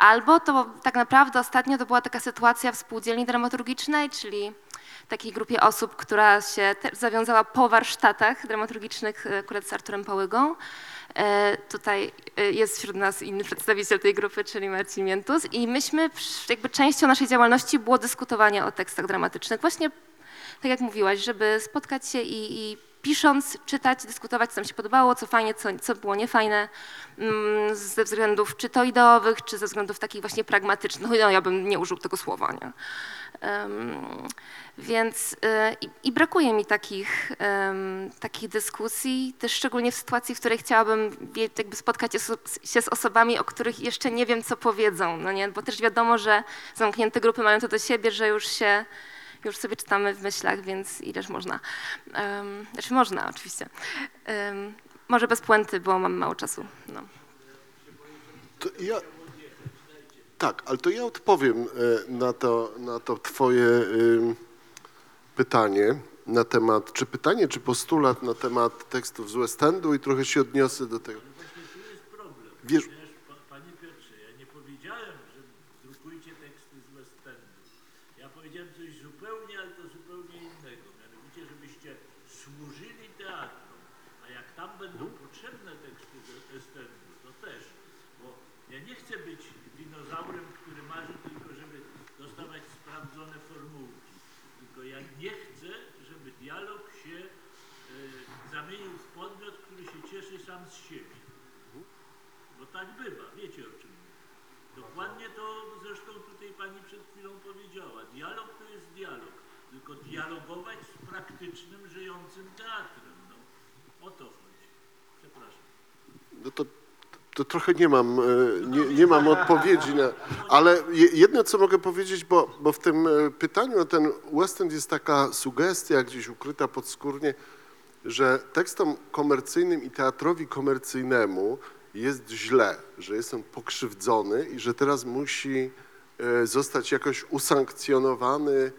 Albo to tak naprawdę ostatnio to była taka sytuacja w spółdzielni dramaturgicznej, czyli takiej grupie osób, która się zawiązała po warsztatach dramaturgicznych e, akurat z Arturem Pałygą. E, Tutaj e, jest wśród nas inny przedstawiciel tej grupy, czyli Marcin Miętus i myśmy, jakby częścią naszej działalności było dyskutowanie o tekstach dramatycznych. Właśnie tak jak mówiłaś, żeby spotkać się i, i pisząc, czytać, dyskutować, co nam się podobało, co fajnie, co, co było niefajne, mm, ze względów czy to ideowych, czy ze względów takich właśnie pragmatycznych. No ja bym nie użył tego słowa, nie? Em, więc y, i, i brakuje mi takich, em, takich dyskusji, też szczególnie w sytuacji, w której chciałabym jakby spotkać się z osobami, o których jeszcze nie wiem, co powiedzą, no nie? Bo też wiadomo, że zamknięte grupy mają to do siebie, że już się, już sobie czytamy w myślach, więc ileż można. Um, znaczy można, oczywiście. Em, może bez puenty, bo mam mało czasu. No. To ja, tak, ale to ja odpowiem e, na to, na to twoje pytanie na temat, czy pytanie, czy postulat na temat tekstów z West Endu i trochę się odniosę do tego. Wiesz, Panie Piotrze, ja nie powiedziałem, że drukujcie teksty z West Endu. Ja powiedziałem coś zupełnie, ale to zupełnie innego. Mianowicie, żebyście służyli teatrom. A jak tam będą potrzebne teksty Endu, to też. Bo ja nie chcę być dinozaurem, który marzy tylko, żeby dostawać sprawdzone formułki. Tylko ja nie chcę, żeby dialog się e, zamienił w podmiot, który się cieszy sam z siebie. Bo tak bywa, wiecie o czym mówię. Dokładnie to zresztą tutaj pani przed chwilą powiedziała. Dialog to jest dialog, tylko dialogować z praktycznym, żyjącym teatrem. No, o to chodzi. Przepraszam. no to, to trochę nie mam, e, nie, nie mam odpowiedzi na, ale je- jedno, co mogę powiedzieć, bo, bo w tym e, pytaniu o ten West End jest taka sugestia gdzieś ukryta podskórnie, że tekstom komercyjnym i teatrowi komercyjnemu jest źle, że jest on pokrzywdzony i że teraz musi e, zostać jakoś usankcjonowany,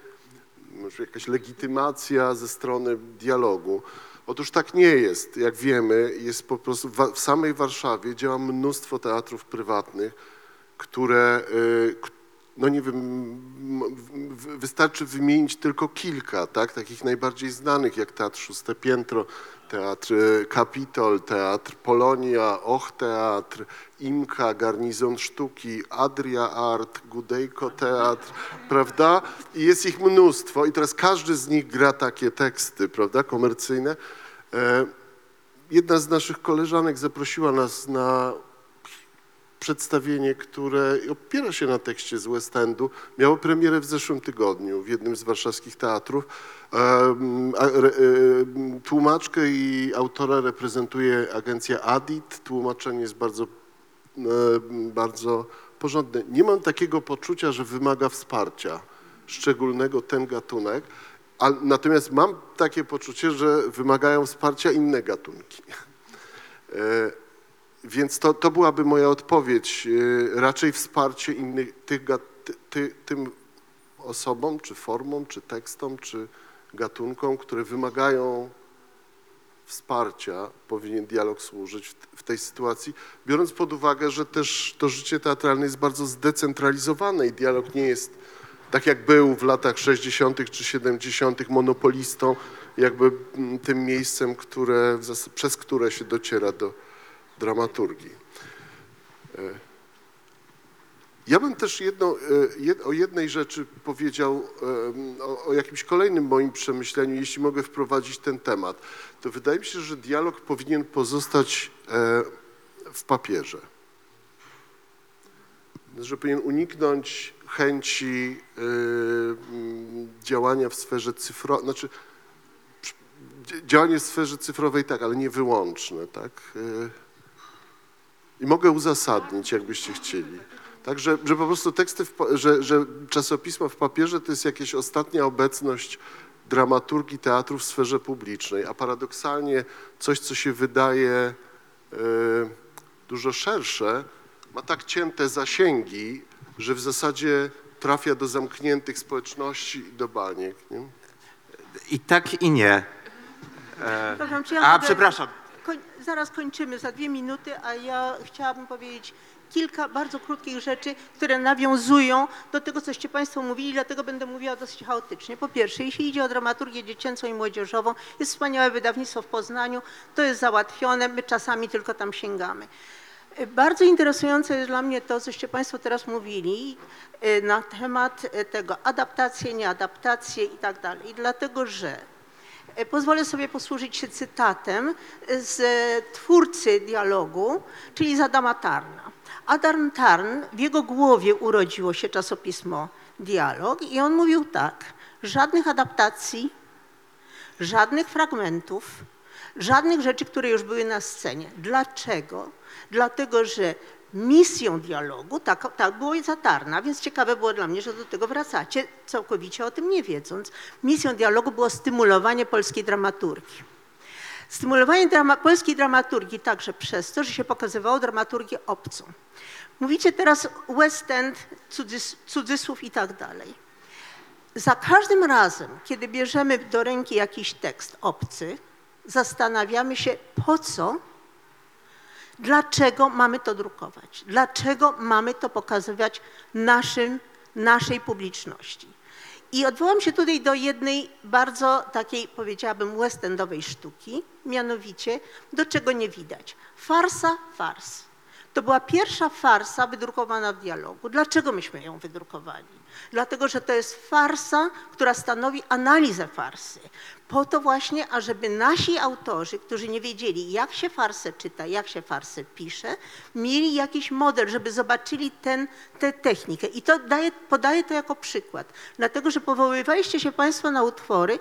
może jakaś legitymacja ze strony dialogu. Otóż tak nie jest. Jak wiemy, jest po prostu w, samej Warszawie działa mnóstwo teatrów prywatnych, które, y, no nie wiem, wystarczy wymienić tylko kilka, tak, takich najbardziej znanych, jak Teatr Szóste Piętro, Teatr y, Kapitol, Teatr Polonia, Och Teatr, Imka, Garnizon Sztuki, Adria Art, Gudejko Teatr, prawda? I jest ich mnóstwo i teraz każdy z nich gra takie teksty, prawda, komercyjne. E, Jedna z naszych koleżanek zaprosiła nas na przedstawienie, które opiera się na tekście z West Endu. Miało premierę w zeszłym tygodniu w jednym z warszawskich teatrów. Tłumaczkę i autora reprezentuje agencja ADIT. Tłumaczenie jest bardzo, bardzo porządne. Nie mam takiego poczucia, że wymaga wsparcia szczególnego ten gatunek, a, natomiast mam takie poczucie, że wymagają wsparcia inne gatunki. E, Więc to, to byłaby moja odpowiedź. e, Raczej wsparcie innych, tych, ty, tym osobom, czy formom, czy tekstom, czy gatunkom, które wymagają wsparcia, powinien dialog służyć w, tej sytuacji, biorąc pod uwagę, że też to życie teatralne jest bardzo zdecentralizowane i dialog nie jest tak jak był w latach 60. czy 70. monopolistą, jakby tym miejscem, które, przez które się dociera do dramaturgii. E, Ja bym też jedno, e, jed, o jednej rzeczy powiedział, em, o, o jakimś kolejnym moim przemyśleniu, jeśli mogę wprowadzić ten temat. To wydaje mi się, że dialog powinien pozostać e, w papierze. Że powinien uniknąć chęci działania w sferze cyfrowej, znaczy działanie w sferze cyfrowej tak, ale nie wyłączne, tak? I mogę uzasadnić, jakbyście chcieli. Tak, że, że po prostu teksty, w, że, że czasopisma w papierze to jest jakaś ostatnia obecność dramaturgii teatru w sferze publicznej, a paradoksalnie coś, co się wydaje y, dużo szersze, ma tak cięte zasięgi, że w zasadzie trafia do zamkniętych społeczności i do baniek. Nie? I tak i nie. E, Przepraszam, czy ja a, mogę- przepraszam. Koń, zaraz kończymy za dwie minuty, a ja chciałabym powiedzieć kilka bardzo krótkich rzeczy, które nawiązują do tego, coście Państwo mówili, dlatego będę mówiła dosyć chaotycznie. Po pierwsze, jeśli idzie o dramaturgię dziecięcą i młodzieżową, jest wspaniałe wydawnictwo w Poznaniu, to jest załatwione, my czasami tylko tam sięgamy. Bardzo interesujące jest dla mnie to, coście Państwo teraz mówili y, na temat y, tego adaptacje, nieadaptacje i tak dalej. Dlatego, że E, Pozwolę sobie posłużyć się cytatem z e, twórcy dialogu, czyli z Adama Tarna. Adam Tarn, w jego głowie urodziło się czasopismo Dialog i on mówił tak, żadnych adaptacji, żadnych fragmentów, żadnych rzeczy, które już były na scenie. Dlaczego? Dlatego, że misją dialogu, tak, tak było i zatarna, więc ciekawe było dla mnie, że do tego wracacie, całkowicie o tym nie wiedząc. Misją dialogu było stymulowanie polskiej dramaturgii. Stymulowanie drama, polskiej dramaturgii także przez to, że się pokazywało dramaturgię obcą. Mówicie teraz West End, cudzys, cudzysłów i tak dalej. Za każdym razem, kiedy bierzemy do ręki jakiś tekst obcy, zastanawiamy się, po co, dlaczego mamy to drukować, dlaczego mamy to pokazywać naszym, naszej publiczności. I odwołam się tutaj do jednej bardzo takiej, powiedziałabym, westendowej sztuki, mianowicie, do czego nie widać. Farsa, fars. To była pierwsza farsa wydrukowana w dialogu. Dlaczego myśmy ją wydrukowali? Dlatego, że to jest farsa, która stanowi analizę farsy. Po to właśnie, ażeby nasi autorzy, którzy nie wiedzieli, jak się farsę czyta, jak się farsę pisze, mieli jakiś model, żeby zobaczyli tę technikę. I to daję, podaję to jako przykład, dlatego że powoływaliście się Państwo na utwory,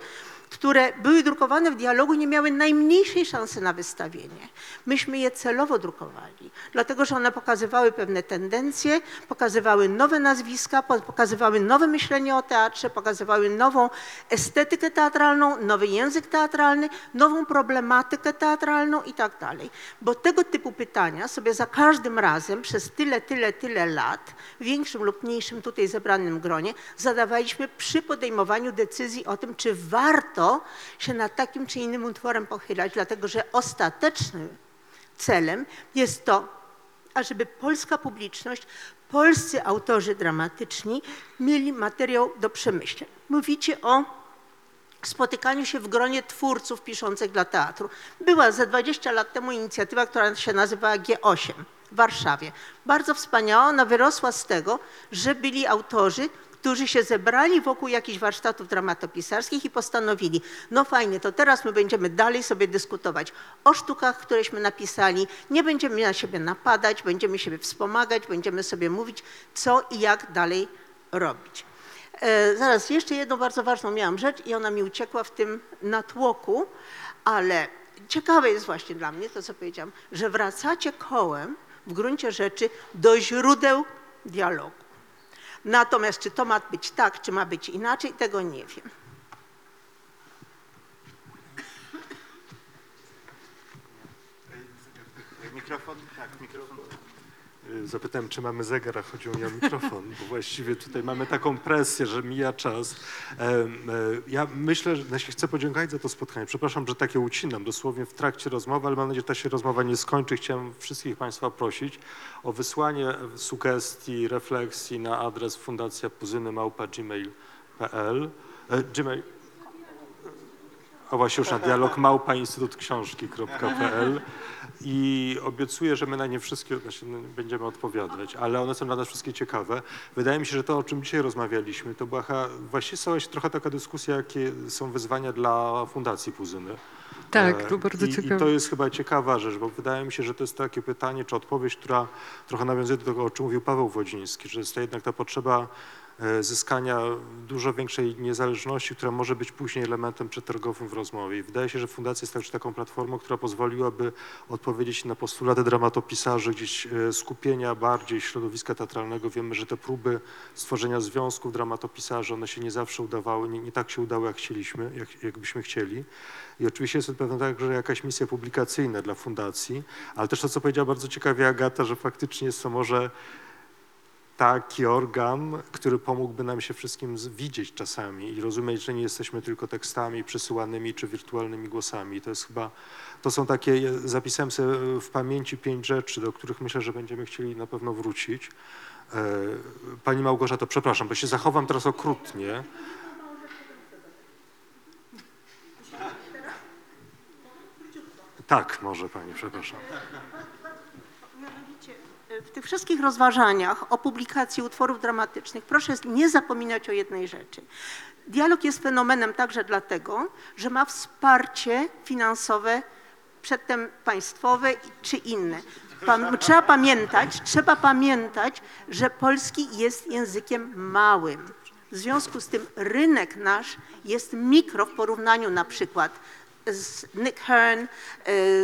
które były drukowane w dialogu, nie miały najmniejszej szansy na wystawienie. Myśmy je celowo drukowali, dlatego że one pokazywały pewne tendencje, pokazywały nowe nazwiska, po- pokazywały nowe myślenie o teatrze, pokazywały nową estetykę teatralną, nowy język teatralny, nową problematykę teatralną i tak dalej. Bo tego typu pytania sobie za każdym razem przez tyle, tyle, tyle lat, w większym lub mniejszym tutaj zebranym gronie, zadawaliśmy przy podejmowaniu decyzji o tym, czy warto się nad takim czy innym utworem pochylać, dlatego że ostatecznym celem jest to, ażeby polska publiczność, polscy autorzy dramatyczni mieli materiał do przemyśleń. Mówicie o spotykaniu się w gronie twórców piszących dla teatru. Była za 20 lat temu inicjatywa, która się nazywała G8 w Warszawie. Bardzo wspaniała, ona wyrosła z tego, że byli autorzy, którzy się zebrali wokół jakichś warsztatów dramatopisarskich i postanowili, no fajnie, to teraz my będziemy dalej sobie dyskutować o sztukach, któreśmy napisali, nie będziemy na siebie napadać, będziemy siebie wspomagać, będziemy sobie mówić, co i jak dalej robić. E, zaraz, jeszcze jedną bardzo ważną miałam rzecz i ona mi uciekła w tym natłoku, ale ciekawe jest właśnie dla mnie to, co powiedziałam, że wracacie kołem w gruncie rzeczy do źródeł dialogu. Natomiast czy to ma być tak, czy ma być inaczej, tego nie wiem. Mikrofon? Tak, mikrofon. Y, Zapytałem, czy mamy zegar, a chodziło mi o mikrofon, bo właściwie tutaj mamy taką presję, że mija czas. E, Ja myślę, że znaczy chcę podziękować za to spotkanie. Przepraszam, że takie ucinam dosłownie w trakcie rozmowy, ale mam nadzieję, że ta się rozmowa nie skończy. Chciałem wszystkich Państwa prosić o wysłanie sugestii, refleksji na adres fundacja puzyny małpa gmail.pl. E, Gmail, a właśnie już na dialog małpa instytut książki.pl i obiecuję, że my na nie wszystkie znaczy, no, będziemy odpowiadać, ale one są dla nas wszystkie ciekawe. Wydaje mi się, że to, o czym dzisiaj rozmawialiśmy, to była właściwie stała się trochę taka dyskusja, jakie są wyzwania dla Fundacji Puzyny. Tak, E, to bardzo i, ciekawe. I to jest chyba ciekawa rzecz, bo wydaje mi się, że to jest takie pytanie, czy odpowiedź, która trochę nawiązuje do tego, o czym mówił Paweł Wodziński, że jest to jednak ta potrzeba zyskania dużo większej niezależności, która może być później elementem przetargowym w rozmowie. I wydaje się, że fundacja jest także taką platformą, która pozwoliłaby odpowiedzieć na postulaty dramatopisarzy, gdzieś e, skupienia bardziej środowiska teatralnego. Wiemy, że te próby stworzenia związków dramatopisarzy, one się nie zawsze udawały, nie, nie tak się udały, jak chcieliśmy, jak, jakbyśmy chcieli. I oczywiście jest to także jakaś misja publikacyjna dla fundacji, ale też to, co powiedziała bardzo ciekawie Agata, że faktycznie jest to może taki organ, który pomógłby nam się wszystkim widzieć czasami i rozumieć, że nie jesteśmy tylko tekstami przesyłanymi czy wirtualnymi głosami. To jest chyba, to są takie, zapisałem sobie w pamięci pięć rzeczy, do których myślę, że będziemy chcieli na pewno wrócić. E, Pani Małgorzato, przepraszam, bo się zachowam teraz okrutnie. Tak, może Pani, przepraszam. W tych wszystkich rozważaniach o publikacji utworów dramatycznych proszę nie zapominać o jednej rzeczy. Dialog jest fenomenem także dlatego, że ma wsparcie finansowe, przedtem państwowe czy inne. Trzeba pamiętać, trzeba pamiętać, że polski jest językiem małym. W związku z tym rynek nasz jest mikro w porównaniu na przykład z Nick Hearn, e,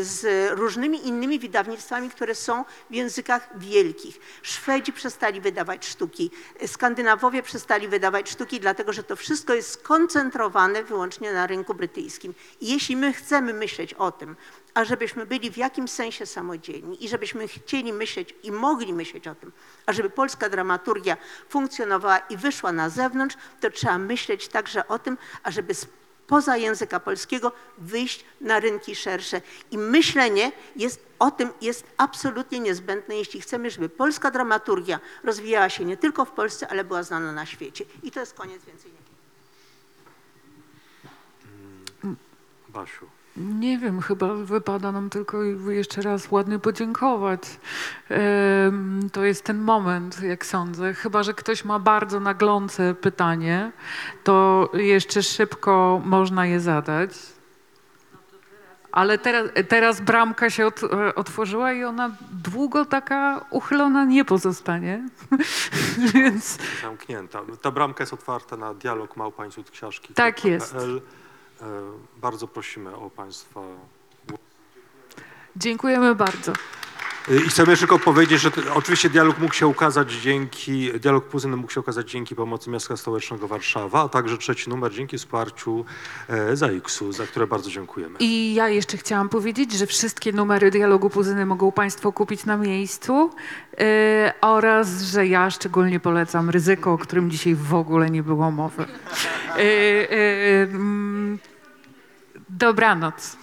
z różnymi innymi wydawnictwami, które są w językach wielkich. Szwedzi przestali wydawać sztuki, Skandynawowie przestali wydawać sztuki, dlatego że to wszystko jest skoncentrowane wyłącznie na rynku brytyjskim. I jeśli my chcemy myśleć o tym, a żebyśmy byli w jakimś sensie samodzielni i żebyśmy chcieli myśleć i mogli myśleć o tym, a żeby polska dramaturgia funkcjonowała i wyszła na zewnątrz, to trzeba myśleć także o tym, ażeby poza języka polskiego wyjść na rynki szersze. I myślenie jest, o tym jest absolutnie niezbędne, jeśli chcemy, żeby polska dramaturgia rozwijała się nie tylko w Polsce, ale była znana na świecie. I to jest koniec, więcej nie. Basiu. Nie wiem, chyba wypada nam tylko jeszcze raz ładnie podziękować. To jest ten moment, jak sądzę. Chyba, że ktoś ma bardzo naglące pytanie, to jeszcze szybko można je zadać. Ale teraz, teraz bramka się ot, otworzyła i ona długo taka uchylona nie pozostanie. Więc Zamknięta. Ta bramka jest otwarta na dialog małpańców książki. Tak jest. Bardzo prosimy o Państwa dziękujemy bardzo. I chcemy jeszcze tylko powiedzieć, że oczywiście dialog mógł się ukazać dzięki, dialog Puzyny mógł się ukazać dzięki pomocy Miasta Stołecznego Warszawa, a także trzeci numer dzięki wsparciu e, ZAX-u, za które bardzo dziękujemy. I ja jeszcze chciałam powiedzieć, że wszystkie numery dialogu Puzyny mogą Państwo kupić na miejscu yy, oraz, że ja szczególnie polecam ryzyko, o którym dzisiaj w ogóle nie było mowy. Yy, yy, mm, dobranoc.